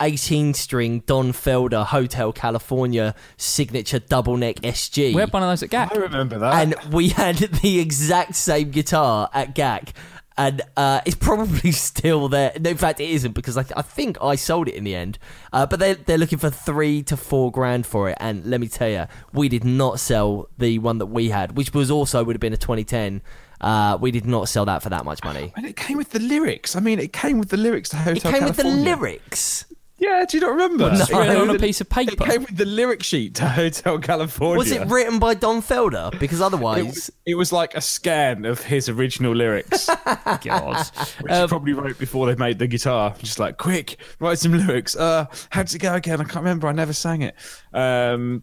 18 string Don Felder Hotel California signature double neck SG. We had one of those at GAC. I remember that. and we had the exact same guitar at GAC. And uh, it's probably still there. No, In fact, it isn't because I, th- I think I sold it in the end. Uh, but they're, they're looking for three to four grand for it. And let me tell you, we did not sell the one that we had, which was also would have been a 2010. Uh, we did not sell that for that much money. And it came with the lyrics. I mean, it came with the lyrics to Hotel It came with the lyrics. Yeah, do you not remember? No. It's written on a piece of paper. It came with the lyric sheet to Hotel California. Was it written by Don Felder? Because It otherwise, was, it was like a scan of his original lyrics, God. which Um, he probably wrote before they made the guitar. Just like, quick, write some lyrics. Uh, how'd it go again? I can't remember. I never sang it. Um,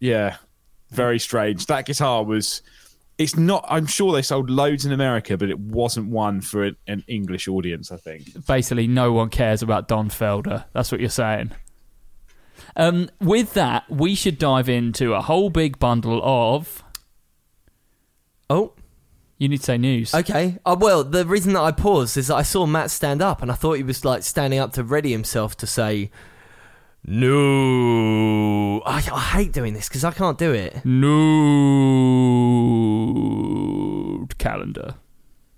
yeah, very strange. That guitar was. It's not. I'm sure they sold loads in America, but it wasn't one for an, an English audience. I think. basically no one cares about Don Felder. That's what you're saying. Um, with that, we should dive into a whole big bundle of. oh, You need to say news. Okay. Uh, well, the reason that I paused is that I saw Matt stand up, and I thought he was like standing up to ready himself to say, "No." I, I hate doing this because I can't do it. No. calendar.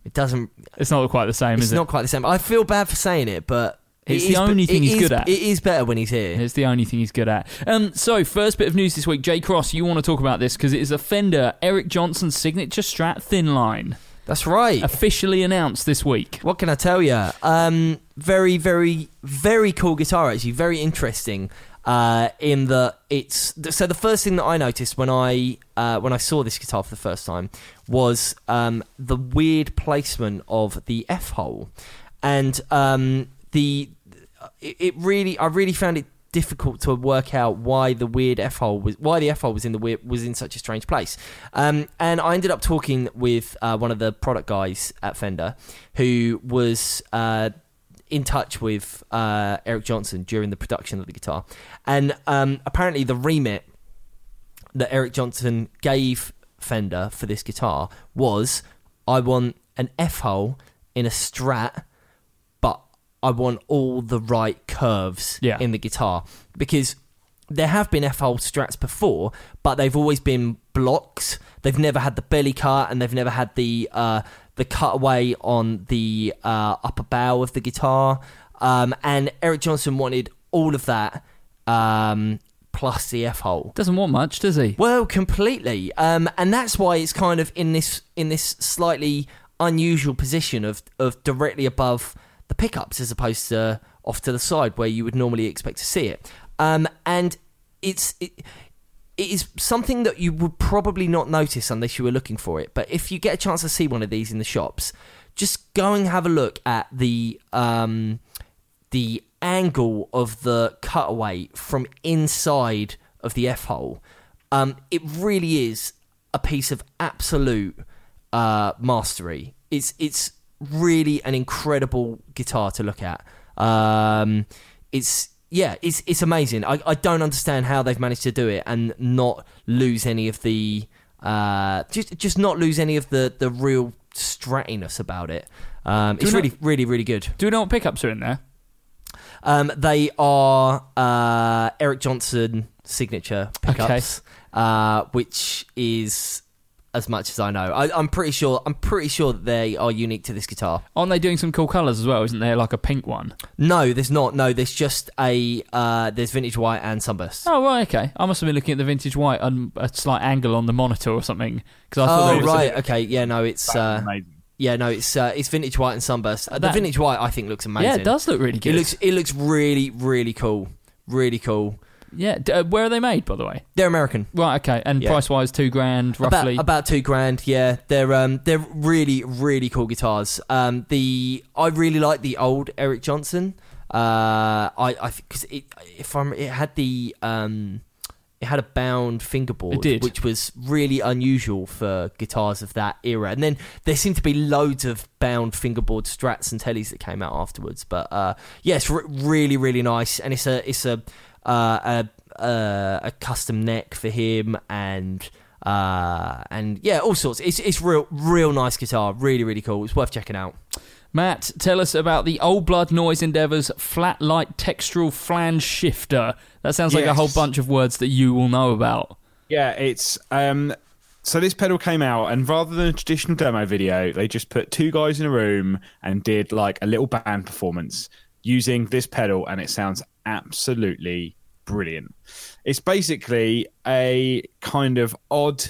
It doesn't. It's not quite the same, It's is not quite the same. I feel bad for saying it, but it It's is the only thing it he's is- good at. It is better when he's here. It's the only thing he's good at. Um, so, first bit of news this week. Jay Cross, you want to talk about this because it is a Fender Eric Johnson signature Strat Thin Line. That's right. Officially announced this week. What can I tell you? Um, very, very, very cool guitar. Actually, very interesting. Uh, in the it's so the first thing that I noticed when I uh, when I saw this guitar for the first time was um, the weird placement of the F hole, and um, the it, it really I really found it difficult to work out why the weird F hole was why the F hole was in the weird, was in such a strange place. Um, and I ended up talking with uh, one of the product guys at Fender who was uh, in touch with uh, Eric Johnson during the production of the guitar, and um, apparently the remit that Eric Johnson gave Fender for this guitar was I want an F hole in a Strat, I want all the right curves Yeah. in the guitar because there have been F hole Strats before, but they've always been blocks. They've never had the belly cut, and they've never had the uh, the cutaway on the uh, upper bow of the guitar. Um, and Eric Johnson wanted all of that um, plus the F hole. Doesn't want much, does he? Well, completely, um, and that's why it's kind of in this in this slightly unusual position of of directly above the pickups as opposed to off to the side where you would normally expect to see it. Um, and it's it, it is something that you would probably not notice unless you were looking for it. But if you get a chance to see one of these in the shops, just go and have a look at the um, the angle of the cutaway from inside of the F hole. Um, it really is a piece of absolute uh, mastery. It's it's really an incredible guitar to look at. Um, it's yeah, it's it's amazing. I, I don't understand how they've managed to do it and not lose any of the uh, just just not lose any of the the real stratiness about it. Um, it's you really really really good. Do we know what pickups are in there? Um, they are uh, Eric Johnson signature pickups, uh, which is as much as I know. I, I'm pretty sure. I'm pretty sure that they are unique to this guitar. Aren't they doing some cool colours as well? Isn't there like a pink one? No, there's not. No, there's just a uh, there's vintage white and sunburst. Oh right, okay. I must have been looking at the vintage white on a slight angle on the monitor or something because I thought Oh right, okay, yeah, no, it's uh, yeah, no, it's uh, it's vintage white and sunburst. Uh, the vintage white, I think, looks amazing. yeah, it does look really good. It looks it looks really really cool, really cool. Yeah. D- uh, where are they made, by the way? They're American. Right, okay. And Yeah. price wise, two grand roughly. About, about two grand, yeah. They're um they're really really cool guitars. Um, the I really like the old Eric Johnson. Uh, I I because it if I'm it had the um it had a bound fingerboard, It did. which was really unusual for guitars of that era. And then there seemed to be loads of bound fingerboard strats and tellies that came out afterwards. But uh, yeah, it's re- really really nice, and it's a it's a uh, a, a a custom neck for him and. Uh, and yeah, all sorts. It's it's real, real nice guitar. Really, really cool. It's worth checking out. Matt, tell us about the Old Blood Noise Endeavours Flat Light Textural Flange Shifter. That sounds like a whole bunch of words that you will know about. Yeah, it's um. So this pedal came out, and rather than a traditional demo video, they just put two guys in a room and did like a little band performance using this pedal, and it sounds absolutely brilliant. It's basically a kind of odd,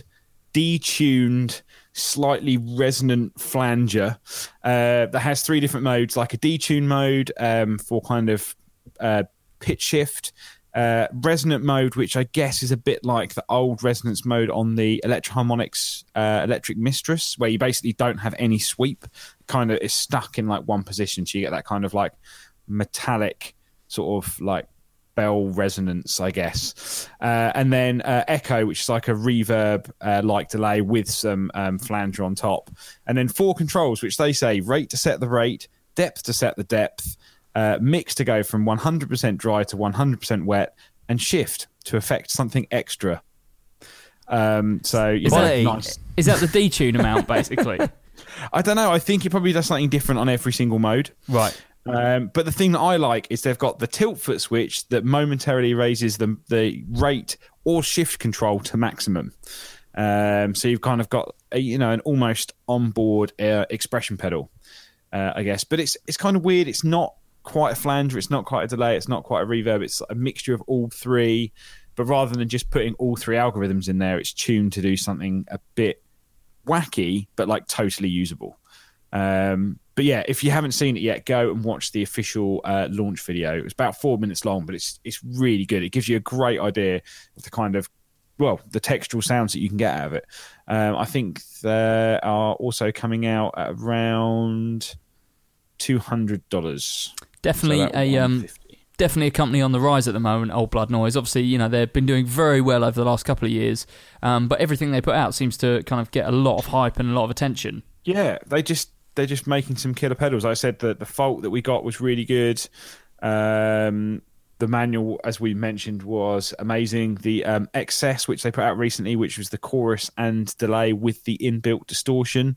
detuned, slightly resonant flanger uh, that has three different modes, like a detune mode um, for kind of uh, pitch shift, uh, resonant mode, which I guess is a bit like the old resonance mode on the Electro-Harmonix uh, Electric Mistress, where you basically don't have any sweep, kind of is stuck in like one position. So you get that kind of like metallic sort of like bell resonance, I guess. Uh, and then uh, echo, which is like a reverb uh, like delay with some um, flanger on top. And then four controls, which they say rate to set the rate, depth to set the depth, uh, mix to go from 100% dry to 100% wet, and shift to affect something extra. Um, so you Is know, that, nice. is that the detune amount, basically? I don't know. I think it probably does something different on every single mode. Right. Um, but the thing that I like is they've got the tilt foot switch that momentarily raises the the rate or shift control to maximum. Um, so you've kind of got a, you know an almost onboard uh, expression pedal, uh, I guess. But it's it's kind of weird. It's not quite a flanger. It's not quite a delay. It's not quite a reverb. It's a mixture of all three. But rather than just putting all three algorithms in there, it's tuned to do something a bit wacky, but like totally usable. Um, but yeah, if you haven't seen it yet, go and watch the official uh, launch video. It's about four minutes long, but it's it's really good. It gives you a great idea of the kind of well, the textural sounds that you can get out of it. Um, I think they are also coming out at around two hundred dollars. Definitely So a um, definitely a company on the rise at the moment. Old Blood Noise. Obviously, you know they've been doing very well over the last couple of years, um, but everything they put out seems to kind of get a lot of hype and a lot of attention. Yeah, they just they're just making some killer pedals. I said that the fault that we got was really good. Um, the manual, as we mentioned, was amazing. The um, excess, which they put out recently, which was the chorus and delay with the inbuilt distortion.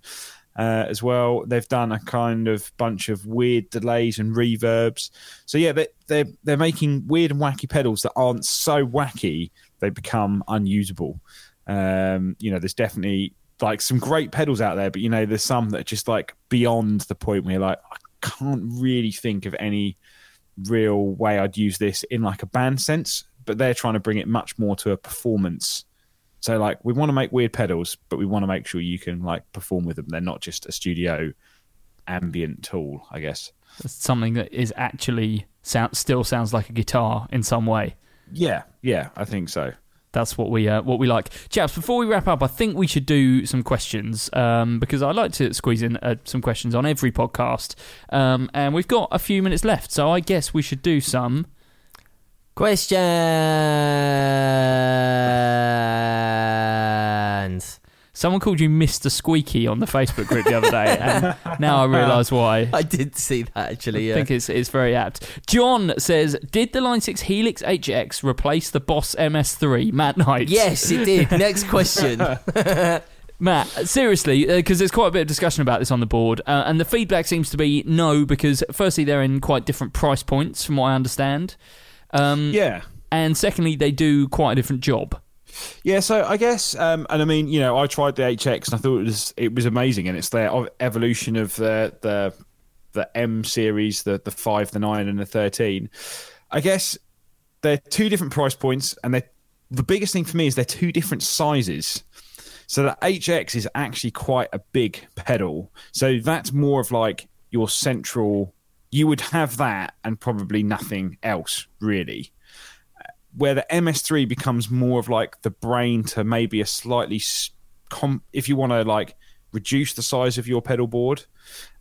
Uh, as well, they've done a kind of bunch of weird delays and reverbs. So yeah, they, they're they're making weird and wacky pedals that aren't so wacky they become unusable. Um, you know, there's definitely like some great pedals out there, but you know, there's some that are just like beyond the point where you're like, I can't really think of any real way I'd use this in like a band sense. But they're trying to bring it much more to a performance. So like, we want to make weird pedals, but we want to make sure you can like perform with them. They're not just a studio ambient tool, I guess. It's something that is actually sound still sounds like a guitar in some way. Yeah, yeah, I think so. That's what we uh, what we like, chaps. Before we wrap up, I think we should do some questions um, because I like to squeeze in uh, some questions on every podcast, um, and we've got a few minutes left, so I guess we should do some. Questions. Someone called you Mr. Squeaky on the Facebook group the other day, and now I realise why. I did see that actually. I think it's it's very apt. John says, "Did the Line Six Helix HX replace the Boss MS3?" Matt Knight. yes, it did. Next question. Matt, seriously, because there's quite a bit of discussion about this on the board, uh, and the feedback seems to be no, because firstly, they're in quite different price points, from what I understand. Um, Yeah. And secondly, they do quite a different job. Yeah, so I guess, um, and I mean, you know, I tried the HX and I thought it was it was amazing, and it's their evolution of the the the M series, the the five, the nine, and the thirteen. I guess they're two different price points, and they the biggest thing for me is they're two different sizes. So the HX is actually quite a big pedal. So that's more of like your central. You would have that and probably nothing else really where the MS3 becomes more of like the brain to maybe a slightly, if you want to like reduce the size of your pedal board,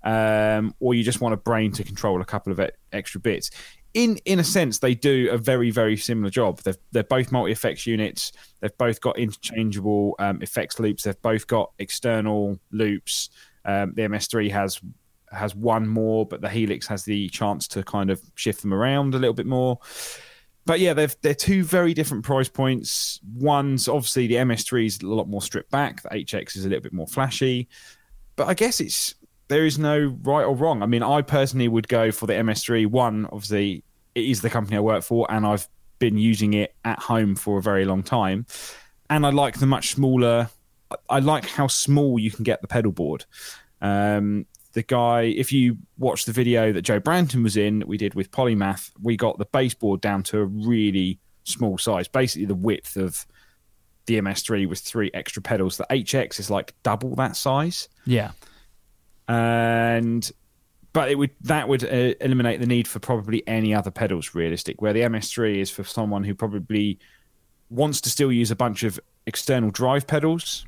um, or you just want a brain to control a couple of e- extra bits. In in a sense, they do a very very similar job. They've, they're both multi effects units. They've both got interchangeable um, effects loops. They've both got external loops. Um, the MS3 has has one more, but the Helix has the chance to kind of shift them around a little bit more but yeah, they're they're two very different price points. One's obviously the MS3 is a lot more stripped back. The HX is a little bit more flashy. But I guess it's there is no right or wrong. I mean, I personally would go for the MS3. One, obviously, it is the company I work for, and I've been using it at home for a very long time. And I like the much smaller. I like how small you can get the pedal board. Um, the guy, if you watch the video that Joe Branton was in, we did with Polymath, we got the baseboard down to a really small size, basically the width of the MS3 with three extra pedals. The HX is like double that size, Yeah. and but it would that would uh, eliminate the need for probably any other pedals. Realistic, where the MS3 is for someone who probably wants to still use a bunch of external drive pedals,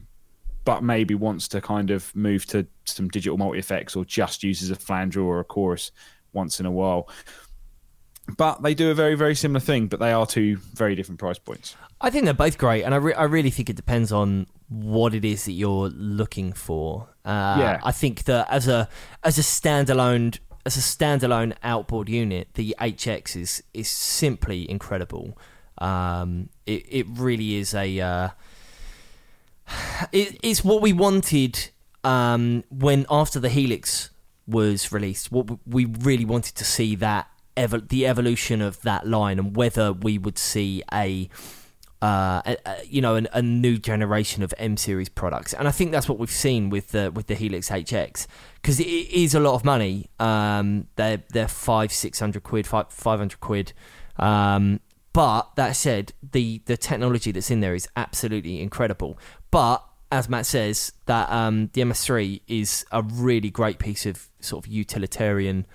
but maybe wants to kind of move to some digital multi effects or just uses a flanger or a chorus once in a while. But they do a very, very similar thing, but they are two very different price points. I think they're both great, and I, re- I really think it depends on what it is that you're looking for. Uh, Yeah. I think that as a as a standalone as a standalone outboard unit, the HX is is simply incredible. Um, it it really is a uh, it, it's what we wanted um, when after the Helix was released. What we really wanted to see that evo- the evolution of that line and whether we would see a uh, a, a- you know, an, a new generation of M series products, and I think that's what we've seen with the with the Helix HX because it is a lot of money. Um, they're they're five six hundred quid, five five hundred quid. Um, but that said, the the technology that's in there is absolutely incredible. But as Matt says, that um, the MS3 is a really great piece of sort of utilitarian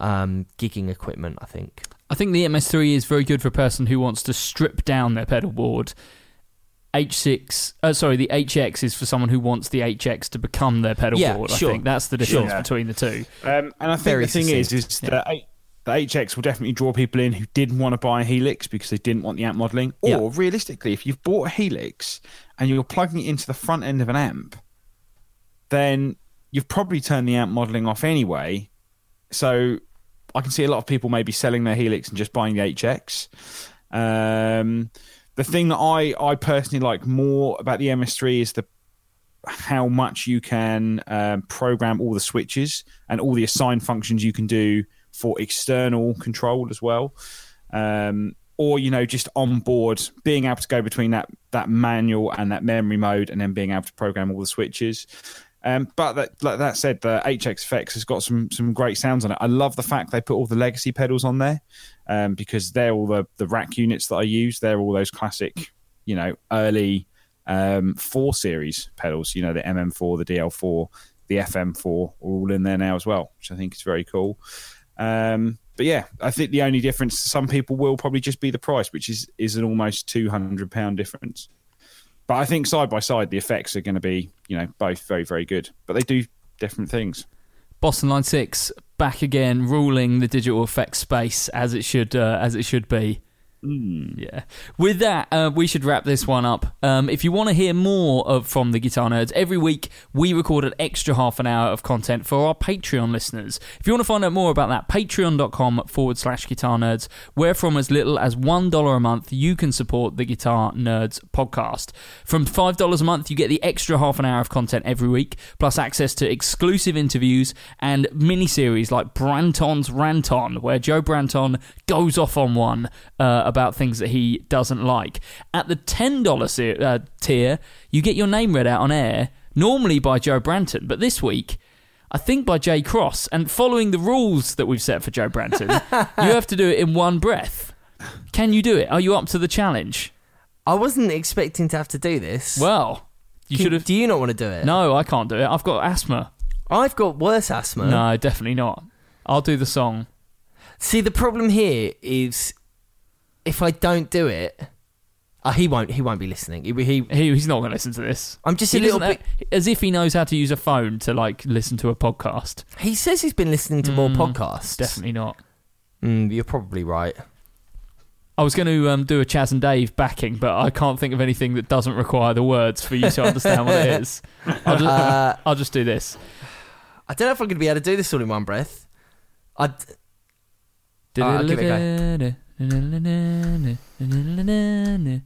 um, gigging equipment. I think. I think the MS3 is very good for a person who wants to strip down their pedal board. H6, uh, sorry, the HX is for someone who wants the HX to become their pedal Yeah, board. sure. I think that's the difference Sure. between the two. Um, and I think Very the thing is, is Yeah. that A- the HX will definitely draw people in who didn't want to buy a Helix because they didn't want the amp modeling. Or Yeah. realistically, if you've bought a Helix and you're plugging it into the front end of an amp, then you've probably turned the amp modeling off anyway. So I can see a lot of people maybe selling their Helix and just buying the HX. Um, the thing that I, I personally like more about the MS3 is the how much you can um, program all the switches and all the assigned functions you can do for external control as well. Um, or you know, just on board, being able to go between that that manual and that memory mode, and then being able to program all the switches. Um, but that, like that said, the HX Effects has got some some great sounds on it. I love the fact they put all the legacy pedals on there um, because they're all the the rack units that I use. They're all those classic, you know, early um, four series pedals. You know, the MM4, the DL4, the FM4 are all in there now as well, which I think is very cool. Um, but yeah, I think the only difference some people will probably just be the price, which is is an almost two hundred pound difference. But I think side by side, the effects are going to be, you know, both very very good. But they do different things. Boston Line Six back again, ruling the digital effects space as it should uh, as it should be. Yeah. With that, uh, we should wrap this one up. Um, if you want to hear more of from the Guitar Nerds, every week we record an extra half an hour of content for our Patreon listeners. If you want to find out more about that, patreon.com forward slash guitar nerds, where from as little as $1 a month, you can support the Guitar Nerds podcast. From $5 a month, you get the extra half an hour of content every week, plus access to exclusive interviews and mini series like Branton's Ranton, where Joe Branton goes off on one uh, about things that he doesn't like. At the $10 se- uh, tier, you get your name read out on air, normally by Joe Branton, but this week, I think by Jay Cross. And following the rules that we've set for Joe Branton, you have to do it in one breath. Can you do it? Are you up to the challenge? I wasn't expecting to have to do this. Well, you should have. Do you not want to do it? No, I can't do it. I've got asthma. I've got worse asthma. No, definitely not. I'll do the song. See, the problem here is if I don't do it, uh, he won't. He won't be listening. He, he He, he's not going to listen to this. I'm just He a little doesn't bit. ha- as if he knows how to use a phone to like listen to a podcast. He says he's been listening to more Mm, podcasts. Definitely not. Mm, you're probably right. I was going to um, do a Chas and Dave backing, but I can't think of anything that doesn't require the words for you to understand what it is. I'll just, Uh, I'll just do this. I don't know if I'm going to be able to do this all in one breath. I. Alright, I'll give it a Na, na, na, Ernie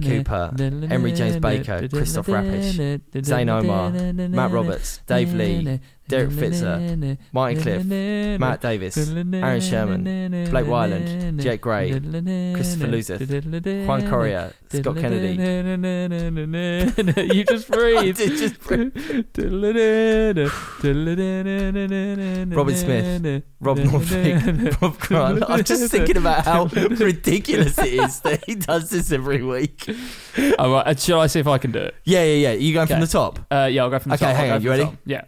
Cooper, Emery James Baker, Christoph Rappish, Zayn Omar, Matt Roberts, Dave Lee, Derek Fitzer, Martin Cliff, Matt Davis, Aaron Sherman, Blake Wyland, Jet Gray, Christopher Luzeth, Juan Correa, Scott Kennedy. you just breathe. just Robin Smith, Rob Northwick, Rob Grant. I'm just thinking about how ridiculous it is that he does this every week. All right, uh, shall I see if I can do it? Yeah, yeah, yeah. You going from the top? Uh, yeah, I'll go from the Okay, top. I'll hang go on, from you the ready? top. Yeah.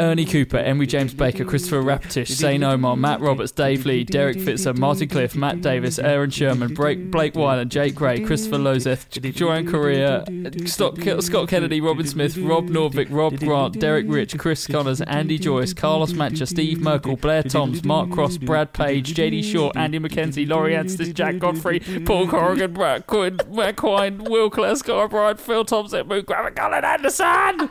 Ernie Cooper, Emery James Baker, Christopher Raptish, Zane Omar, Matt Roberts, Dave Lee, Derek Fitzer, Martin Cliff, Matt Davis, Aaron Sherman, Blake, Blake Wyland, Jake Gray, Christopher Lozeth, Joanne Correa, Scott, Scott Kennedy, Robin Smith, Rob Norvik, Rob Grant, Derek Rich, Chris Connors, Andy Joyce, Carlos Mancha, Steve Merkel, Blair Toms, Mark Cross, Brad Page, JD Short, Andy McKenzie, Laurie Anstis, Jack Godfrey, Paul Corrigan, Matt Quinn, Matt Quine, Will Klesko, Brian, Phil Thompson, Moon Gravett, Colin Anderson!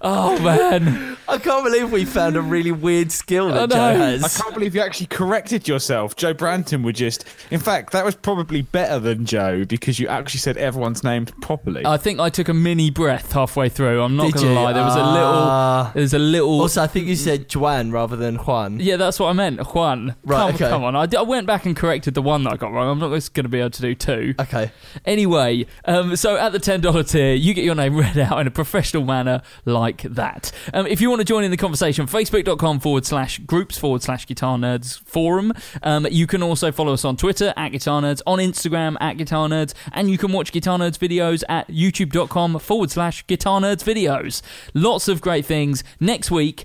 Oh man, I can't believe we found a really weird skill I that Joe has. I can't believe you actually corrected yourself. Joe Branton would just. In fact, that was probably better than Joe because you actually said everyone's name properly. I think I took a mini breath halfway through. I'm not Did gonna you? lie. There was a Ah. little. There's a little. Also, I think you said Juan rather than Juan. yeah, that's what I meant. Juan. Right, Come, okay. come on. I, d- I went back and corrected the one that I got wrong. I'm not just going to be able to do two. Okay. Anyway, um, so at the $10 tier, you get your name read out in a professional manner like that. Um, if you want to join in the conversation, facebook.com forward slash groups forward slash guitar nerds forum. Um, you can also follow us on Twitter at guitar nerds, on Instagram at guitar nerds, and you can watch guitar nerds videos at youtube.com forward slash guitar nerds videos. Lots of great things. Next week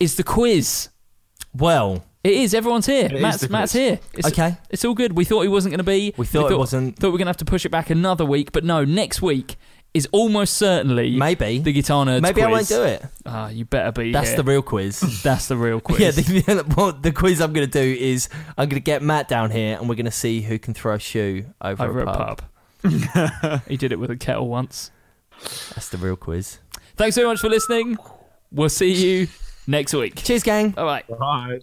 is the quiz. Well, It is. Everyone's here. Matt's, Matt's here. It's, Okay. It's all good. We thought he wasn't going to be. We thought it wasn't. Thought we were going to have to push it back another week, but no. Next week is almost certainly maybe. the guitar nerds. maybe I won't do it. Ah, you better be. That's here. the real quiz. That's the real quiz. Yeah, the, what the quiz I'm going to do is I'm going to get Matt down here and we're going to see who can throw a shoe over, over a a pub. pub. he did it with a kettle once. That's the real quiz. Thanks very much for listening. We'll see you next week. Cheers, gang. All right. Right.